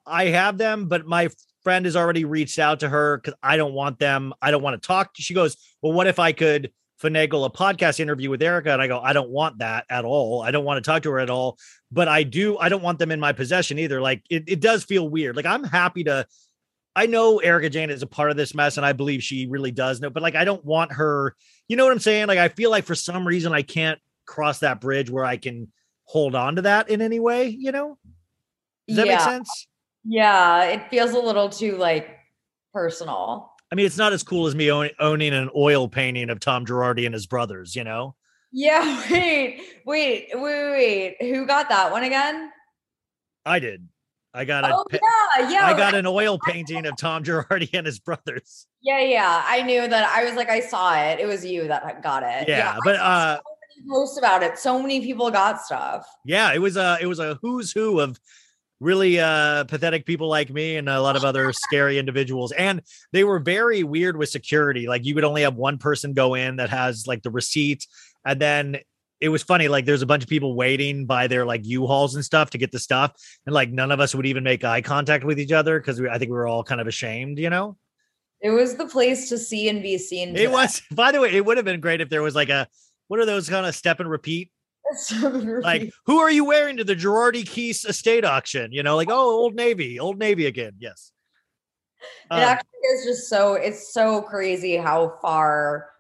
I have them, but my friend has already reached out to her because I don't want them. I don't want to talk. She goes, Well, what if I could finagle a podcast interview with Erika? And I go, I don't want that at all. I don't want to talk to her at all. But I do, I don't want them in my possession either. Like it, it does feel weird. Like I'm happy to. I know Erika Jayne is a part of this mess, and I believe she really does know, but like I don't want her, you know what I'm saying? Like I feel like for some reason I can't cross that bridge where I can hold on to that in any way, you know? Does that make Yeah. sense? Yeah, it feels a little too like personal. I mean, it's not as cool as me own, owning an oil painting of Tom Girardi and his brothers, you know? Yeah, <laughs> wait, wait, wait, wait. Who got that one again? I did. I got a Oh yeah, yeah. I got an oil painting of Tom Girardi <laughs> and his brothers. Yeah, yeah. I knew that. I was like, I saw it. It was you that got it. Yeah, I but uh so many posts about it. So many people got stuff. yeah, it was a it was a who's who of really uh pathetic people like me and a lot of other <laughs> scary individuals and they were very weird with security like you would only have one person go in that has like the receipt and then it was funny like there's a bunch of people waiting by their like u-hauls and stuff to get the stuff and like none of us would even make eye contact with each other because i think we were all kind of ashamed you know It was the place to see and be seen. it was by the way it would have been great if there was like a what are those kind of step and repeat <laughs> like who are you wearing to the Girardi Keese estate auction? You know, like oh, Old Navy, Old Navy again. Yes. it Um, actually is just so it's so crazy how far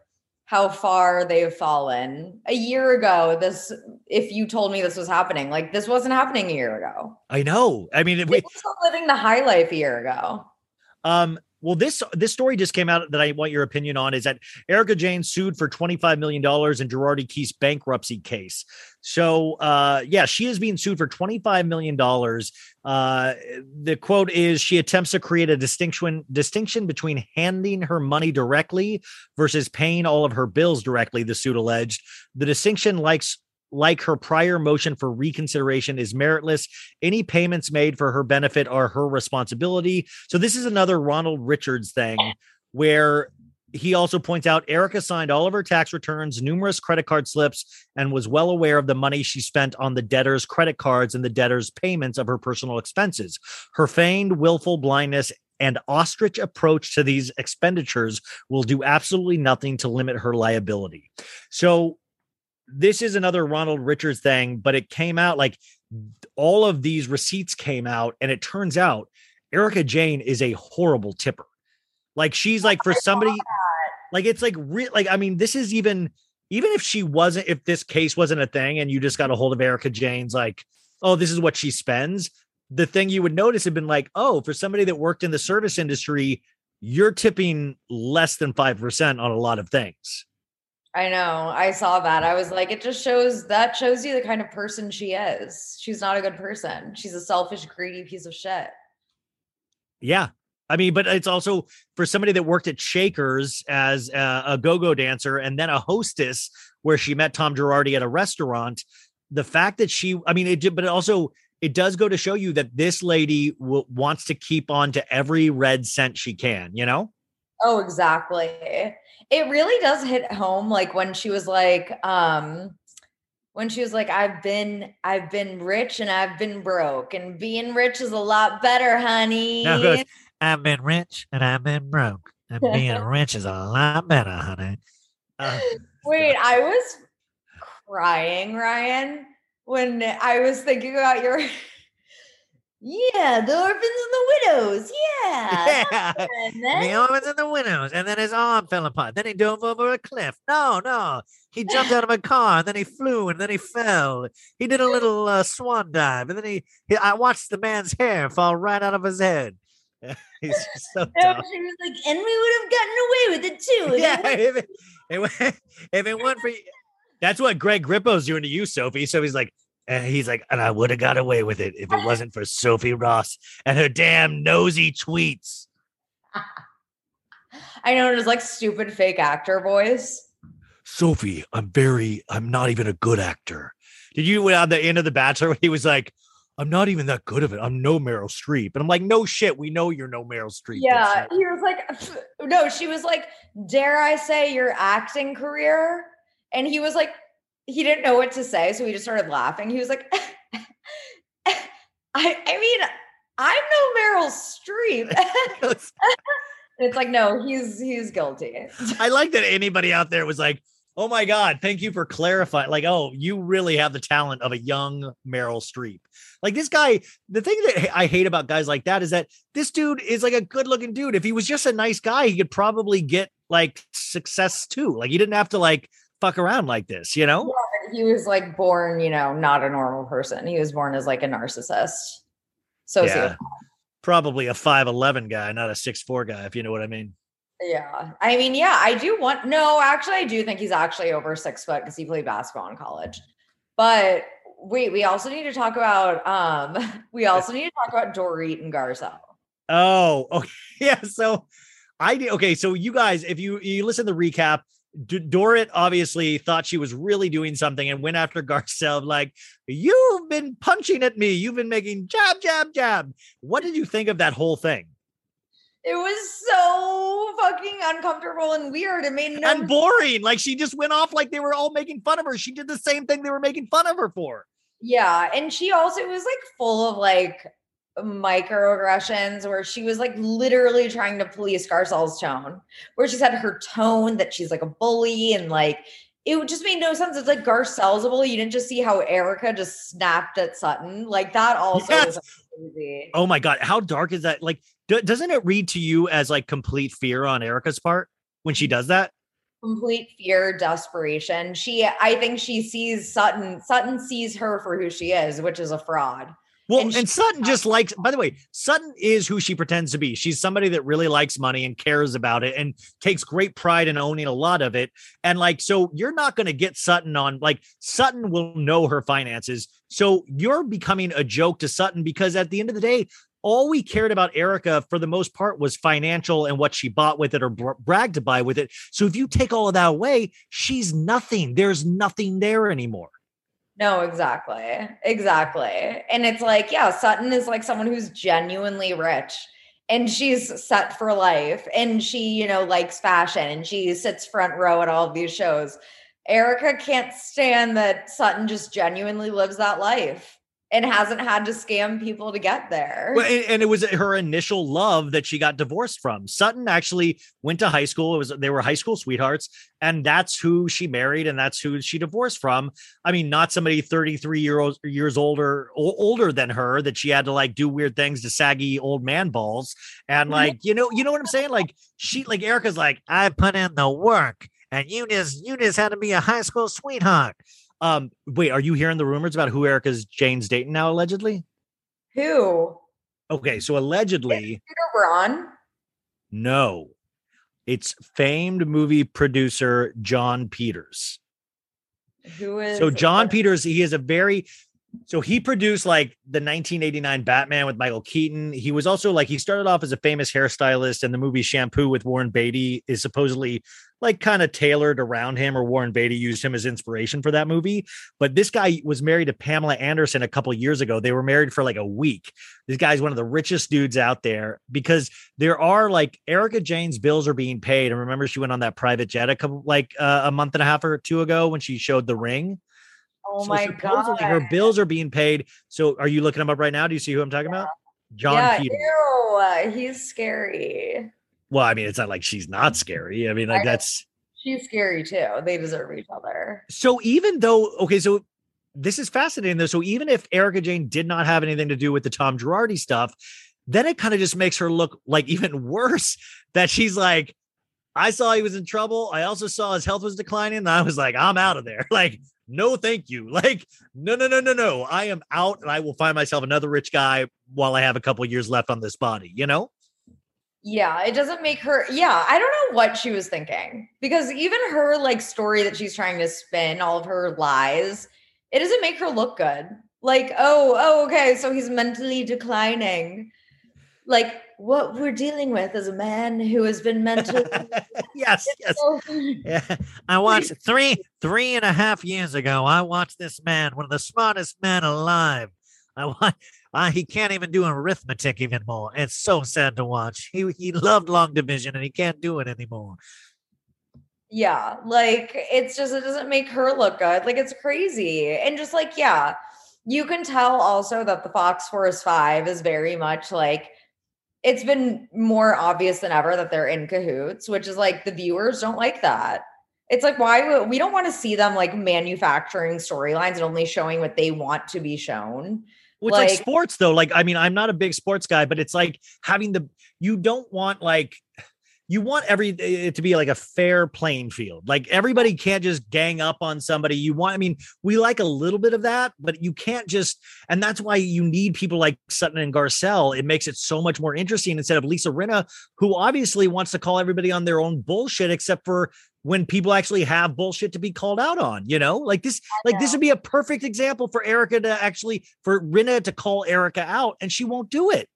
how far they've fallen. A year ago, this if you told me this was happening, like this wasn't happening a year ago. I know. I mean, we, were living the high life a year ago. Um, well, this this story just came out that I want your opinion on is that Erika Jayne sued for twenty five million dollars in Girardi Keese's bankruptcy case. So, uh, yeah, she is being sued for twenty five million dollars. Uh, the quote is: "She attempts to create a distinction distinction between handing her money directly versus paying all of her bills directly." The suit alleged the distinction likes like her prior motion for reconsideration is meritless. Any payments made for her benefit are her responsibility. So this is another Ronald Richards thing where he also points out Erika signed all of her tax returns, numerous credit card slips, and was well aware of the money she spent on the debtor's credit cards and the debtor's payments of her personal expenses. Her feigned willful blindness and ostrich approach to these expenditures will do absolutely nothing to limit her liability. So this is another Ronald Richards thing, but it came out like all of these receipts came out, and it turns out Erika Jayne is a horrible tipper. Like she's oh like for somebody, like it's like real. Like I mean, this is even even if she wasn't, if this case wasn't a thing, and you just got a hold of Erika Jayne's, like, oh, this is what she spends. The thing you would notice had been like, oh, for somebody that worked in the service industry, you're tipping less than five percent on a lot of things. I know. I saw that. I was like, it just shows that shows you the kind of person she is. She's not a good person. She's a selfish, greedy piece of shit. Yeah. I mean, but it's also for somebody that worked at Shakers as a, a go-go dancer and then a hostess where she met Tom Girardi at a restaurant. The fact that she, I mean, it did, but it also it does go to show you that this lady w- wants to keep on to every red cent she can. You know? Oh, exactly. It really does hit home like when she was like um when she was like I've been I've been rich and I've been broke and being rich is a lot better, honey. Goes, I've been rich and I've been broke, and being <laughs> rich is a lot better, honey. Uh, Wait, I was crying, Ryan, when I was thinking about your <laughs> Yeah, the orphans and the widows. Yeah. <laughs> Yeah. Then- the orphans and the widows, and then his arm fell apart. Then he dove over a cliff. No, no, he jumped out of a car, and then he flew, and then he fell. He did a <laughs> little uh, swan dive, and then he, he. I watched the man's hair fall right out of his head. <laughs> He's just so And dumb. she was like, and we would have gotten away with it too. if Yeah, it if it, it, wa- if it weren't for you, that's what Greg Grippo's doing to you, Sophie. So he's like, and he's like, and I would have got away with it if it <laughs> wasn't for Sophie Ross and her damn nosy tweets. I know it was like stupid fake actor voice. Sophie, I'm very, I'm not even a good actor. Did you at the end of The Bachelor <laughs> when he was like, I'm not even that good of it. I'm no Meryl Streep. And I'm like, no shit. We know you're no Meryl Streep. Yeah, he was like, <laughs> no, she was like, dare I say your acting career? And he was like, he didn't know what to say, so he just started laughing. He was like, <laughs> I, I mean, I'm no Meryl Streep. <laughs> <laughs> it's like, no, he's he's guilty. I like that anybody out there was like, oh my God, thank you for clarifying. Like, oh, you really have the talent of a young Meryl Streep. Like this guy, the thing that I hate about guys like that is that this dude is like a good looking dude. If he was just a nice guy, he could probably get like success too. Like he didn't have to like fuck around like this, you know? Yeah, he was like born, you know, not a normal person. He was born as like a narcissist. Sociopath. Yeah. Probably a 5'11 guy, not a 6'4 guy, if you know what I mean. Yeah. I mean, yeah, I do want no, actually, I do think he's actually over six foot because he played basketball in college. But wait, we also need to talk about um, <laughs> we also need to talk about Dorit and Garcelle. Oh, <laughs> okay. Yeah. So I did. Okay. So you guys, if you you listen to the recap, D- Dorit obviously thought she was really doing something and went after <laughs> Garcelle, like, you've been punching at me. You've been making jab, jab, jab. What did you think of that whole thing? It was so fucking uncomfortable and weird. It made no And boring. Like she just went off like they were all making fun of her. She did the same thing they were making fun of her for. Yeah, and she also was like full of like microaggressions where she was like literally trying to police Garcelle's tone, where she said her tone that she's like a bully and like it just made no sense. It's like Garcelle's a bully. You didn't just see how Erika just snapped at Sutton. Like that also Yes. was crazy. Oh my God. How dark is that? Like, Do, doesn't it read to you as like complete fear on Erika's part when she does that? complete fear, desperation. She, I think she sees Sutton. Sutton sees her for who she is, which is a fraud. Well, And and, Sutton just uh, likes, by the way, Sutton is who she pretends to be. She's somebody that really likes money and cares about it and takes great pride in owning a lot of it. And like, so you're not going to get Sutton on, like, Sutton will know her finances. So you're becoming a joke to Sutton because at the end of the day, all we cared about Erika for the most part was financial and what she bought with it or bra- bragged to buy with it. So if you take all of that away, she's nothing. There's nothing there anymore. No, exactly. Exactly. And it's like, yeah, Sutton is like someone who's genuinely rich and she's set for life and she, you know, likes fashion and she sits front row at all of these shows. Erika can't stand that Sutton just genuinely lives that life and hasn't had to scam people to get there. Well, and, and it was her initial love that she got divorced from. Sutton actually went to high school. It was they were high school sweethearts, and that's who she married, and that's who she divorced from. I mean, not somebody 33 year old, years older o- older than her that she had to like do weird things to saggy old man balls. And like, you know, you know what I'm saying? Like she like Erika's like, I put in the work, and you just you just had to be a high school sweetheart. Um, wait, are you hearing the rumors about who Erika's Jayne's dating now, allegedly? Who? Okay, so allegedly, Peter Braun? no, it's famed movie producer Jon Peters. Who is So Jon Peters, he is a very so he produced like the 1989 Batman with Michael Keaton. He was also like he started off as a famous hairstylist, and the movie Shampoo with Warren Beatty is supposedly like kind of tailored around him, or Warren Beatty used him as inspiration for that movie. But this guy was married to Pamela Anderson a couple years ago. They were married for like a week. This guy's one of the richest dudes out there because there are like Erika Jayne's bills are being paid. And remember, she went on that private jet a couple like uh, a month and a half or two ago when she showed the ring. Oh So my god. her bills are being paid. So are you looking him up right now? Do you see who I'm talking about? John yeah, Peters. ew, he's scary. Well, I mean, it's not like she's not scary. I mean, like I that's She's scary too. They deserve each other. so even though okay, so this is fascinating though. So even if Erika Jayne did not have anything to do with the Tom Girardi stuff, then it kind of just makes her look like <laughs> even worse that she's like, I saw he was in trouble. I also saw his health was declining. And I was like, I'm out of there. <laughs> Like, no, thank you. <laughs> Like, no, no, no, no, no. I am out and I will find myself another rich guy while I have a couple years left on this body, you know? Yeah, it doesn't make her. Yeah, I don't know what she was thinking because even her like story that she's trying to spin, all of her lies, it doesn't make her look good. Like, oh, oh, okay, so he's mentally declining. Like, what we're dealing with is a man who has been mentally. <laughs> yes, yes. <laughs> Yeah, I watched three three and a half years ago. I watched this man, one of the smartest men alive. I want. Uh, he can't even do arithmetic anymore. It's so sad to watch. He he loved long division and he can't do it anymore. Yeah, like it's just it doesn't make her look good. Like it's crazy. And just like yeah, you can tell also that the Fox Force 5 is very much like it's been more obvious than ever that they're in cahoots, which is like the viewers don't like that. It's like why we don't want to see them like manufacturing storylines and only showing what they want to be shown. Well, it's like, sports though. Like, I mean, I'm not a big sports guy, but it's like having the you don't want like you want every it to be like a fair playing field. Like everybody can't just gang up on somebody. You want, I mean, we like a little bit of that, but you can't just, and that's why you need people like Sutton and Garcelle. It makes it so much more interesting instead of Lisa Rinna, who obviously wants to call everybody on their own bullshit, except for when people actually have bullshit to be called out on, you know, like this, like this would be a perfect example for Erika to actually for Rinna to call Erika out, and she won't do it.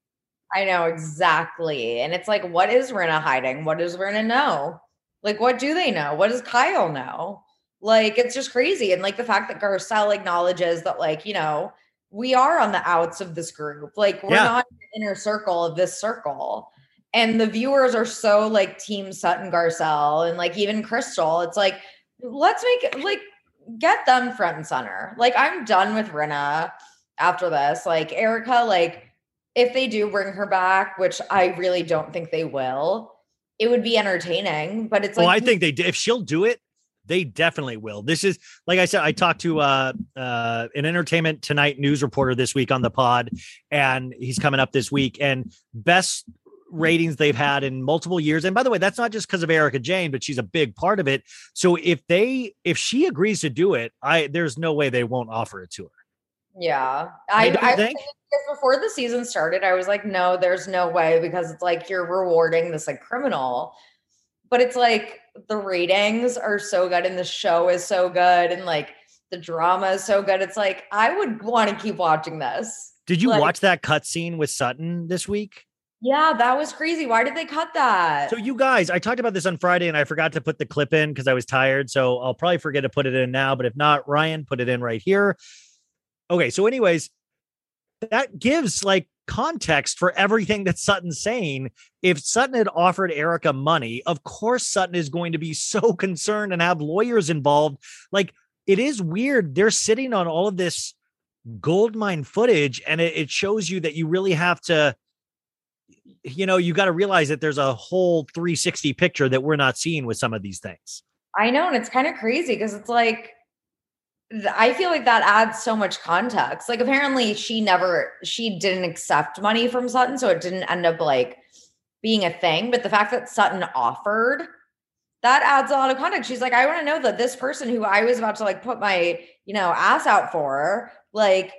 I know exactly. And it's like, what is Rinna hiding? What does Rinna know? Like, what do they know? What does Kyle know? Like, it's just crazy. And like the fact that Garcelle acknowledges that, like, you know, we are on the outs of this group. Like, we're Yeah. not in the inner circle of this circle. And the viewers are so like Team Sutton Garcelle and like even Crystal. It's like, let's make it like get them front and center. Like, I'm done with Rinna after this. Like, Erika, like, if they do bring her back, which I really don't think they will, it would be entertaining. But it's like, well, I think they if she'll do it, they definitely will. This is like I said, I talked to uh uh an entertainment tonight news reporter this week on the pod, and he's coming up this week. And best ratings they've had in multiple years. And by the way, that's not just because of Erika Jayne, but she's a big part of it. So if they if she agrees to do it, I there's no way they won't offer it to her. Yeah. I, I think? before the season started, I was like, no, there's no way because it's like you're rewarding this like criminal. But it's like the ratings are so good and the show is so good and like the drama is so good. It's like I would want to keep watching this. Did you Like- watch that cutscene with Sutton this week? Yeah, that was crazy. Why did they cut that? So you guys, I talked about this on Friday and I forgot to put the clip in because I was tired. So I'll probably forget to put it in now. But if not, Ryan, put it in right here. Okay. So, anyways, that gives like context for everything that Sutton's saying. If Sutton had offered Erika money, of course Sutton is going to be <laughs> so concerned and have lawyers involved. Like it is weird. They're sitting on all of this gold mine footage, and it, it shows you that you really have to you know, you got to realize that there's a whole 360 picture that we're not seeing with some of these things. I know, and it's kind of crazy because it's like I feel like that adds so much context. Like apparently she never she didn't accept money from Sutton, so it didn't end up like being a thing. But the fact that Sutton offered that adds a lot of context. She's like, I want to know that this person who I was about to like put my, you know, ass out for, like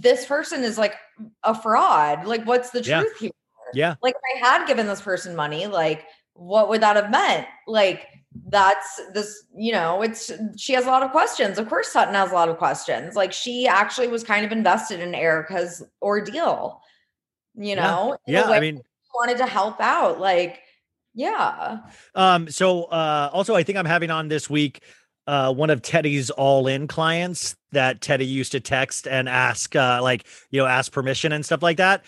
this person is like a fraud. Like, what's the Yeah. truth here? Yeah. Like, if I had given this person money, like, what would that have meant? Like, that's this, you know, it's she has a lot of questions. Of course, Sutton has a lot of questions. Like, she actually was kind of invested in Erika's ordeal, you know? in a Yeah, I mean- wanted to help out. Like, yeah. Um, so uh also I think I'm having on this week uh one of Teddi's all-in clients that Teddi used to text and ask uh like, you know, ask permission and stuff like that.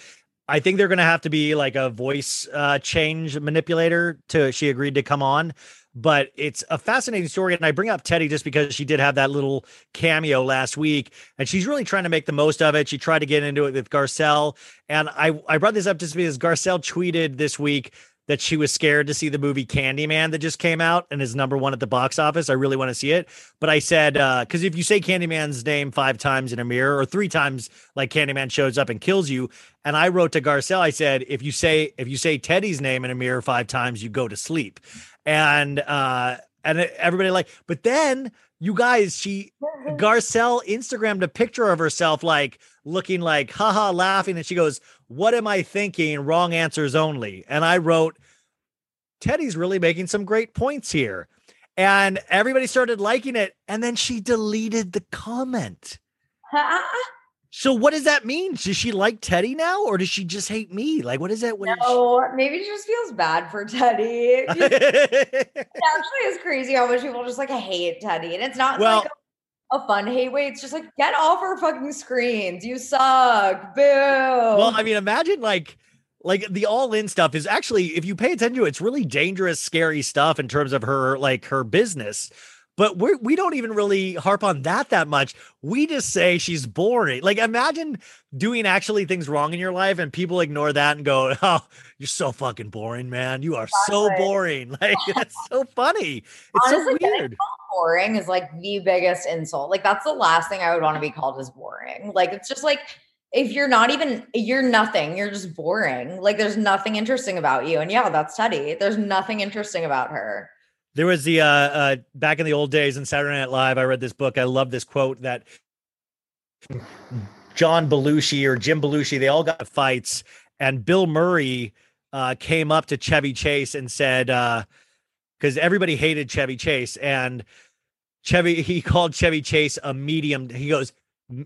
I think they're gonna have to be like a voice uh change manipulator to she agreed to come on. But it's a fascinating story. And I bring up Teddi just because she did have that little cameo last week and she's really trying to make the most of it. She tried to get into it with Garcelle. And I, I brought this up just because Garcelle tweeted this week that she was scared to see the movie Candyman that just came out and is number one at the box office. I really want to see it. But I said, uh, because if you say Candyman's name five times in a mirror or three times, like Candyman shows up and kills you. And I wrote to Garcelle, I said, if you say if you say Teddi's name in a mirror five times, you go to sleep. And uh and everybody like, but then you guys, she <laughs> Garcelle Instagrammed a picture of herself like looking like haha laughing and she goes, "What am I thinking? Wrong answers only." And I wrote Teddi's really making some great points here. And everybody started liking it and then she deleted the comment. So what does that mean? Does she like Teddi now or does she just hate me? Like what is that? What No, maybe she just feels bad for Teddi. <laughs> it actually is crazy how much people just like hate Teddi. And it's not Well- like a, a fun hate way. It's just like, get off our fucking screens. You suck. Boo. Well, I mean, imagine like like the all-in stuff is actually, if you pay attention to it, it's really dangerous, scary stuff in terms of her like her business. But we we don't even really harp on that that much. We just say she's boring. Like imagine doing actually things wrong in your life and people ignore that and go, <laughs> "Oh, you're so fucking boring, man. You are so boring." <laughs> Like that's so funny. It's Honestly, so weird. boring is like the biggest insult. Like that's the last thing I would want to be called is boring. Like it's just like if you're not even you're nothing, you're just boring. Like there's nothing interesting about you. And yeah, that's Teddi. There's nothing interesting about her. There was the uh, uh back in the old days in Saturday Night Live. I read this book. I love this quote that John Belushi or Jim Belushi, they all got fights, and Bill Murray uh, came up to Chevy Chase and said, because everybody hated Chevy Chase, and Chevy he called Chevy Chase a medium. He goes,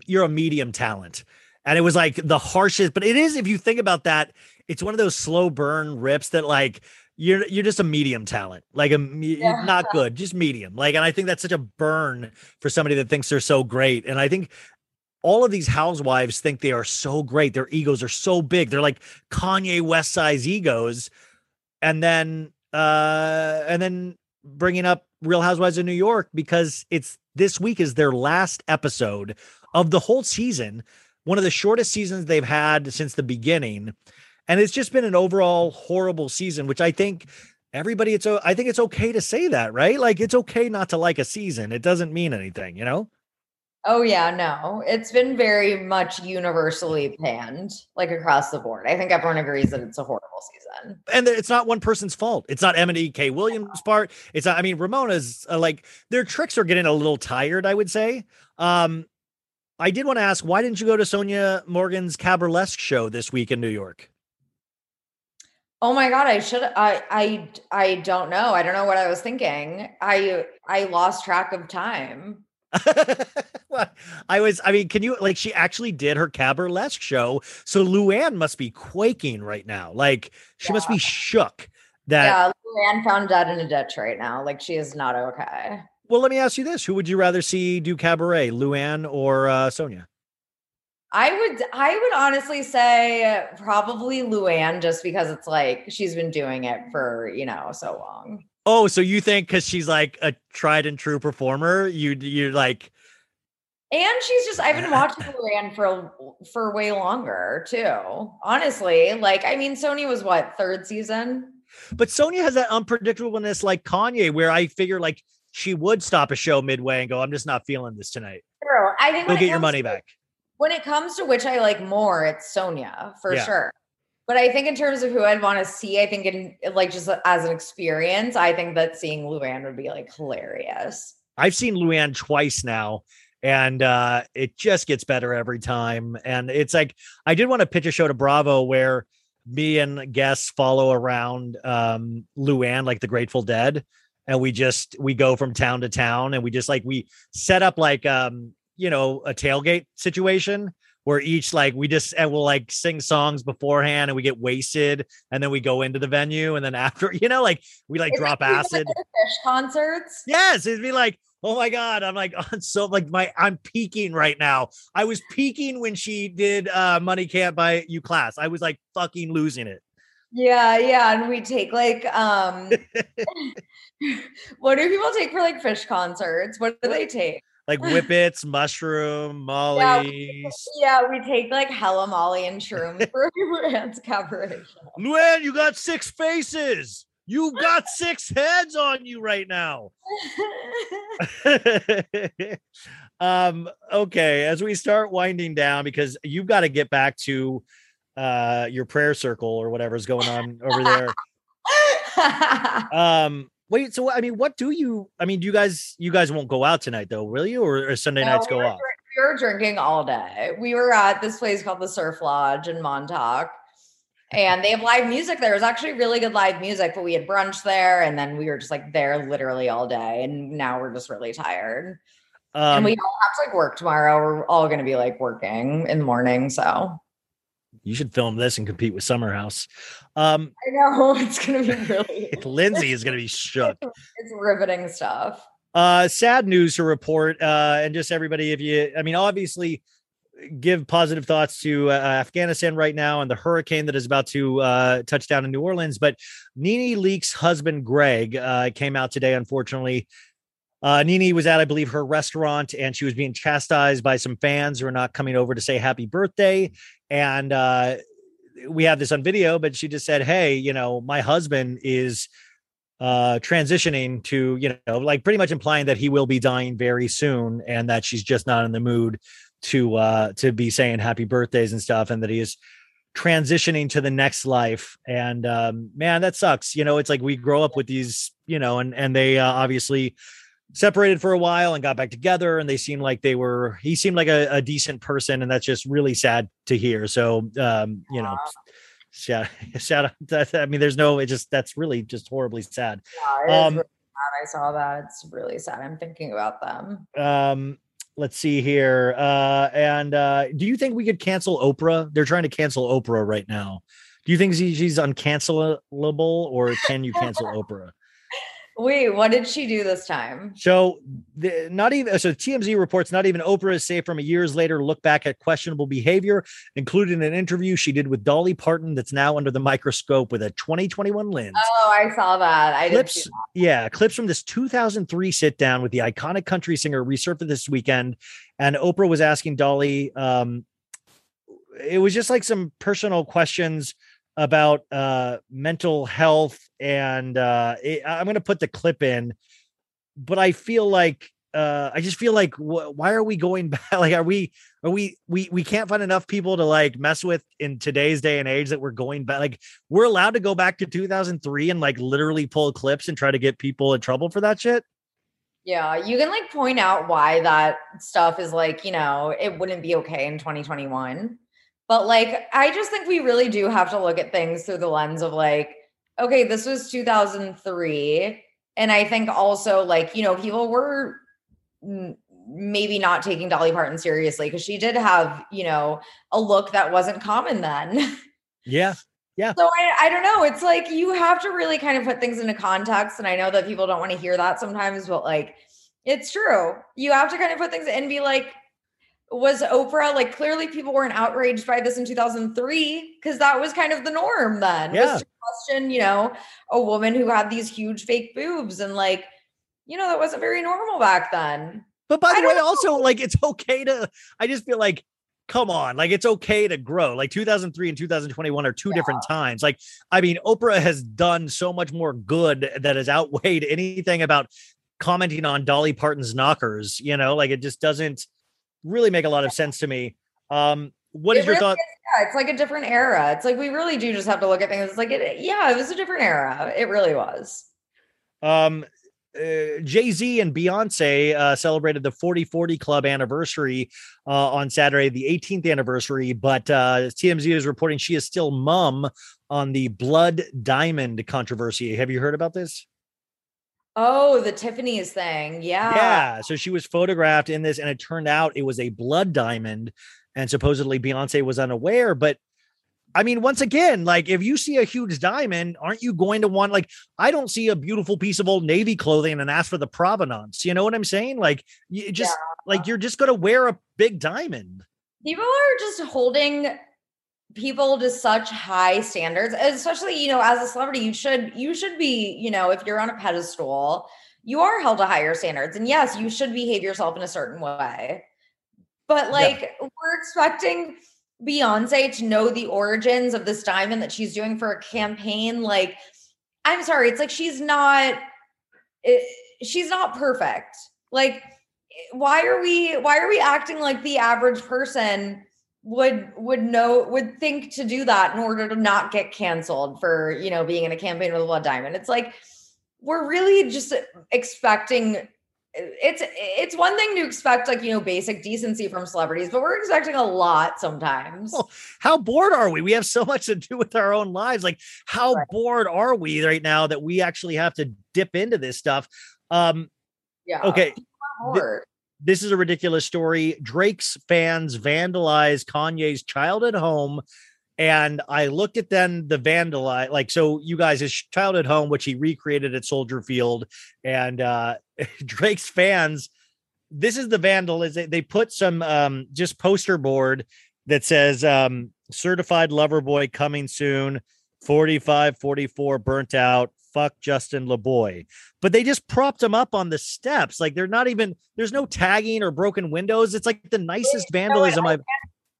"You're a medium talent," and it was like the harshest. But it is, if you think about that, it's one of those slow burn rips that like you're you're just a medium talent, like a Yeah. not good, just medium. Like, and I think that's such a burn for somebody that thinks they're so great. And I think all of these housewives think they are so great. Their egos are so big. They're like Kanye West size egos. And then uh and then bringing up Real Housewives of New York because it's this week is their last episode of the whole season, one of the shortest seasons they've had since the beginning. And it's just been an overall horrible season, which I think everybody it's I think it's okay to say that, right? Like it's okay not to like a season. It doesn't mean anything, you know? Oh yeah, no. It's been very much universally panned, like across the board. I think everyone agrees that it's a horrible season. and it's not one person's fault. It's not Eboni K. Williams' part. It's not. I mean, Ramona's uh, like their tricks are getting a little tired. I would say. Um, I did want to ask, why didn't you go to Sonja Morgan's Cabralesque show this week in New York? Oh my god, I should I I I don't know. I don't know what I was thinking. I I lost track of time. <laughs> I was. I mean, can you like? She actually did her Cabralesque show, so Luann must be quaking right now. Like she must be shook. That yeah, Luann found dead in a ditch right now. Like she is not okay. well, let me ask you this: Who would you rather see do cabaret, Luann or uh, Sonja? I would I would honestly say probably Luann just because it's like she's been doing it for, you know, so long. Oh, so you think because she's like a tried and true performer, you you're like, And she's just I've been <laughs> watching Luann for for way longer too. Honestly, like I mean Sony was what, third season? but Sonja has that unpredictableness like Kanye, where I figure like she would stop a show midway and go, "I'm just not feeling this tonight." True. I think it get your money to- back. When it comes to which I like more, it's Sonja for Yeah. sure. But I think in terms of who I'd want to see, I think in like just as an experience, I think that seeing Luann would be like hilarious. I've seen Luann twice now, and uh, it just gets better every time. And it's like I did want to pitch a show to Bravo where me and guests follow around um, Luann like the Grateful Dead, and we just we go from town to town, and we just like we set up like um you know a tailgate situation where each like we just and we'll like sing songs beforehand and we get wasted and then we go into the venue and then after <laughs> you know like we like drop like acid Phish concerts. Yes, it'd be like, oh my god, I'm like <laughs> on so like my I'm peaking right now. I was peaking when she did uh Money Can't Buy You class. I was like fucking losing it. Yeah, yeah. And we take like um <laughs> what do people take for like Phish concerts? What do they take? Like whippets, mushroom, Yeah, mollies. Yeah, we take like hella Molly and shrooms <laughs> for Rand's cabaret show. Luann, you got six faces. You got <laughs> six heads on you right now. <laughs> um okay as we start winding down because you've got to get back to uh your prayer circle or whatever's going on over there um wait so i mean what do you i mean do you guys you guys won't go out tonight though will you or, or sunday No, nights we go off We were drinking all day. We were at this place called the Surf Lodge in Montauk. And they have live music there. It was actually really good live music, but we had brunch there and then we were just like there literally all day. And now we're just really tired. and um we all have to like work tomorrow. We're all gonna be like working in the morning. So you should film this and compete with summer house um I know <laughs> it's gonna be <laughs> really <laughs> lindsay is gonna be shook it's riveting stuff. Uh, sad news to report. Uh, and just everybody, if you, I mean, obviously, give positive thoughts to uh, Afghanistan right now and the hurricane that is about to uh, touch down in New Orleans. But Nene Leakes' husband, Greg, uh, came out today, unfortunately. Uh, Nene was at, I believe, her restaurant and she was being chastised by some fans who are not coming over to say happy birthday. And uh, we have this on video, but she just said, Hey, you know, my husband is uh transitioning to you know like pretty much implying that he will be dying very soon and that she's just not in the mood to uh to be saying happy birthdays and stuff and that he is transitioning to the next life and um man that sucks you know it's like we grow up with these you know and and they uh, obviously separated for a while and got back together and they seemed like they were he seemed like a, a decent person and that's just really sad to hear so um you know shout <laughs> shout out that i mean there's no it just that's really just horribly sad Yeah, um really sad. I saw that. It's really sad. I'm thinking about them. um let's see here uh and uh do you think we could cancel oprah they're trying to cancel oprah right now do you think she- she's uncancelable or can you cancel <laughs> oprah Wait, what did she do this time? so the, not even so tmz reports not even oprah is safe from a years later look back at questionable behavior including an interview she did with dolly parton that's now under the microscope with a 2021 lens Oh, I saw that. I clips yeah clips from this 2003 sit down with the iconic country singer resurfaced this weekend and oprah was asking dolly um it was just like some personal questions about uh mental health and uh it, i'm going to put the clip in but i feel like uh I just feel like wh- why are we going <laughs> back? Like, are we are we we we can't find enough people to like mess with in today's day and age that we're going back? Like, we're allowed to go back to 2003 and like literally pull clips and try to get people in trouble for that shit. Yeah, you can like point out why that stuff is like, you know, it wouldn't be okay in 2021. But like, I just think we really do have to look at things through the lens of like, okay, this was 2003. And I think also like, you know, people were maybe not taking Dolly Parton seriously because she did have, you know, a look that wasn't common then. Yeah. Yeah. So I, I don't know. It's like you have to really kind of put things into context. And I know that people don't want to hear that sometimes, but like it's true. You have to kind of put things and be like, was Oprah like clearly people weren't outraged by this in 2003 because that was kind of the norm then. Yeah. Was to question, you know, a woman who had these huge fake boobs and like, you know, that wasn't very normal back then. But by the way, don't also like it's okay to. I just feel like, come on, like it's okay to grow. Like 2003 and 2021 are two different times. Like, I mean, Oprah has done so much more good that has outweighed anything about commenting on Dolly Parton's knockers. You know, like it just doesn't really make a lot of sense to me. Um, what It is your really thought? Yeah, it's like a different era. It's like we really do just have to look at things. It's like, it, yeah, it was a different era. It really was. Um, uh, Jay Z and Beyonce uh, celebrated the 40 40 Club anniversary uh, on Saturday, the 18th anniversary. But uh, TMZ is reporting she is still mum on the Blood Diamond controversy. Have you heard about this? Oh, the Tiffany's thing. Yeah. Yeah. So she was photographed in this, and it turned out it was a blood diamond. And supposedly Beyonce was unaware. But I mean, once again, like if you see a huge diamond, aren't you going to want, like, I don't see a beautiful piece of old Navy clothing and ask for the provenance. You know what I'm saying? Like, you just, like, you're just going to wear a big diamond. People are just holding people to such high standards, especially, you know, as a celebrity, you should, you should be, you know, if you're on a pedestal, you are held to higher standards. And yes, you should behave yourself in a certain way. But like, we're expecting Beyonce to know the origins of this diamond that she's doing for a campaign. Like, I'm sorry, it's like she's not she's not perfect. Like, why are we why are we acting like the average person would would know would think to do that in order to not get canceled for you know being in a campaign with a blood diamond? It's like we're really just expecting it's it's one thing to expect like you know basic decency from celebrities but we're expecting a lot sometimes Well, how bored are we? We have so much to do with our own lives. Like, how bored are we right now that we actually have to dip into this stuff? Um, yeah okay. This is a ridiculous story. Drake's fans vandalized Kanye's childhood home. And I looked at then the vandalize, like, so you guys, his childhood home, which he recreated at Soldier Field, and uh <laughs> Drake's fans, this is the vandal. vandalism. They put some um just poster board that says um certified lover boy coming soon, 45, 44, burnt out, fuck Justin LaBoy. But they just propped him up on the steps. Like they're not even, there's no tagging or broken windows. It's like the nicest vandalism I I've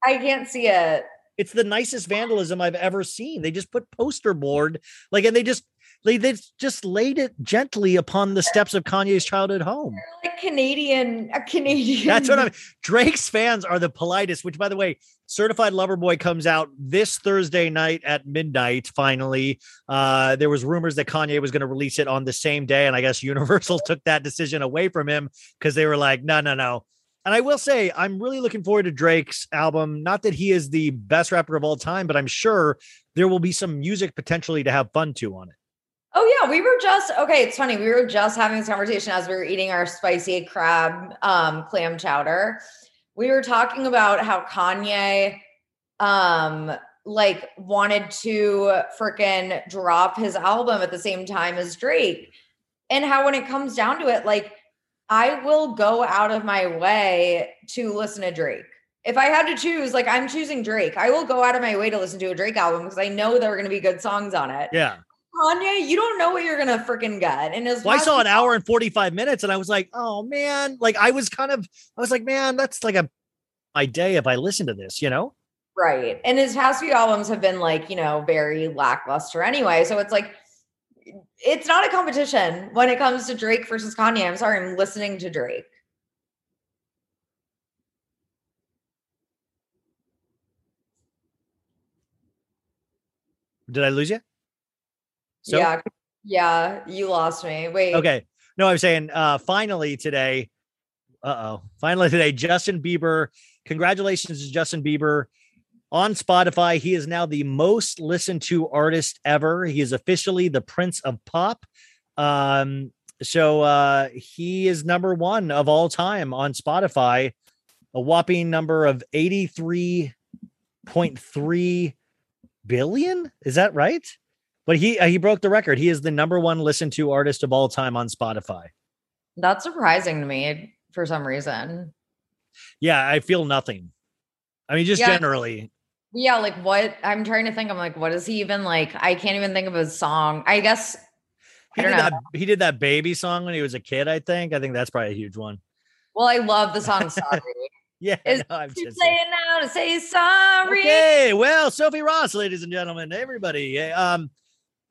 i can't see it it's the nicest vandalism I've ever seen. They just put poster board, like, and they just they they just laid it gently upon the steps of Kanye's childhood home. like canadian a canadian That's what I'm. <laughs> Drake's fans are the politest. Which, by the way, Certified Lover Boy comes out this Thursday night at midnight. Finally, uh, there was rumors that Kanye was going to release it on the same day, and I guess Universal <laughs> took that decision away from him because they were like, no, no, no. And I will say, I'm really looking forward to Drake's album. Not that he is the best rapper of all time, but I'm sure there will be some music potentially to have fun to on it. Oh yeah, we were just okay. It's funny. We were just having this conversation as we were eating our spicy crab um, clam chowder. We were talking about how Kanye, um, like wanted to freaking drop his album at the same time as Drake, and how when it comes down to it, like I will go out of my way to listen to Drake. If I had to choose, like I'm choosing Drake, I will go out of my way to listen to a Drake album because I know there are going to be good songs on it. Yeah. Kanye, you don't know what you're gonna freaking get. And as well, I saw an hour and 45 minutes and I was like, oh man, like I was kind of I was like, man, that's like a my day if I listen to this, you know? Right. And his past few albums have been like, you know, very lackluster anyway. So it's like it's not a competition when it comes to Drake versus Kanye. I'm sorry, I'm listening to Drake. Did I lose you? So- yeah. Yeah. You lost me. Wait. Okay. No, I'm saying uh finally today. Uh oh. Finally today, Justin Bieber. Congratulations to Justin Bieber on Spotify. He is now the most listened to artist ever. He is officially the Prince of Pop. Um, so uh he is number one of all time on Spotify, a whopping number of 83.3 billion. Is that right? But he uh, he broke the record. He is the number one listened to artist of all time on Spotify. That's surprising to me for some reason. Yeah, I feel nothing. I mean, just Yeah. generally. Yeah, like what? I'm trying to think. I'm like, what is he even like? I can't even think of his song. I guess He did that he did that baby song when he was a kid, I think. I think that's probably a huge one. Well, I love the song <laughs> Sorry. Yeah, Is no, I'm just saying now to say sorry? Okay, well, Sophie Ross, ladies and gentlemen, everybody. Um,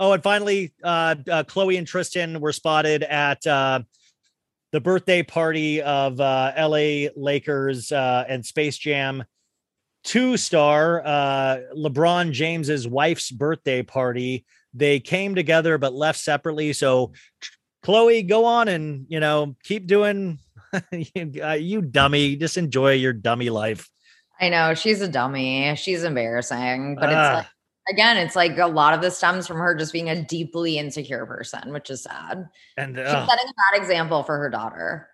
oh, and finally, uh, uh, Khloe and Tristan were spotted at uh, the birthday party of uh, LA Lakers uh, and Space Jam two star uh, LeBron James's wife's birthday party. They came together but left separately. So, Khloe, go on and you know keep doing. <laughs> you, uh, you dummy, just enjoy your dummy life. I know she's a dummy. She's embarrassing, but Ah. it's like again, it's like a lot of this stems from her just being a deeply insecure person, which is sad. And She's setting a bad example for her daughter.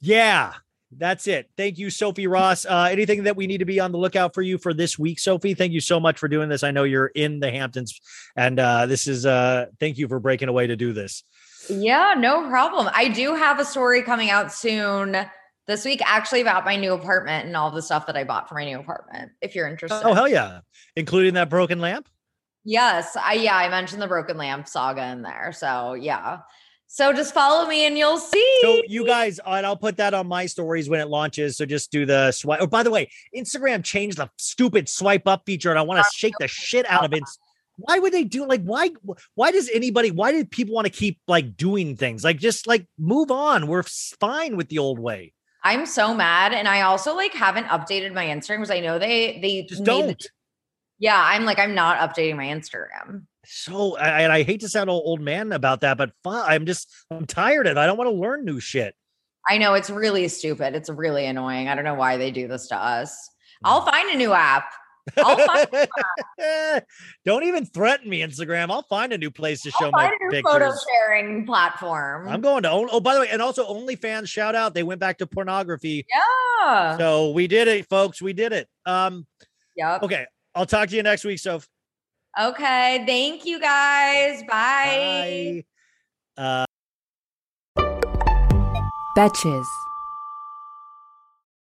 Yeah, that's it. Thank you, Sophie Ross. Uh, anything that we need to be on the lookout for you for this week, Sophie? Thank you so much for doing this. I know you're in the Hamptons, and uh, this is uh, thank you for breaking away to do this. Yeah, no problem. I do have a story coming out soon this week, actually, about my new apartment and all the stuff that I bought for my new apartment. If you're interested. Oh hell yeah, including that broken lamp. Yes, I yeah, I mentioned the broken lamp saga in there. So yeah. So just follow me and you'll see. So you guys, and I'll put that on my stories when it launches. So just do the swipe. Oh, by the way, Instagram changed the stupid swipe up feature, and I want to shake the shit out of it. Why would they do like why why does anybody why did people want to keep like doing things like just like move on we're fine with the old way I'm so mad. And I also like haven't updated my Instagram because I know they they just don't Yeah, I'm like, I'm not updating my Instagram. so I, and I hate to sound old man about that but I'm just I'm tired of it I don't want to learn new shit I know it's really stupid. It's really annoying. I don't know why they do this to us. I'll mm. find a new app. I'll <laughs> don't even threaten me Instagram I'll find a new place to show I'll my find a new photo pictures sharing platform. I'm going to own. Oh, by the way, and also OnlyFans shout out. They went back to pornography. yeah. So we did it, folks. We did it. Um, yep. okay. I'll talk to you next week, Soph. Okay. Thank you guys. Bye. Bye. Uh, Betches.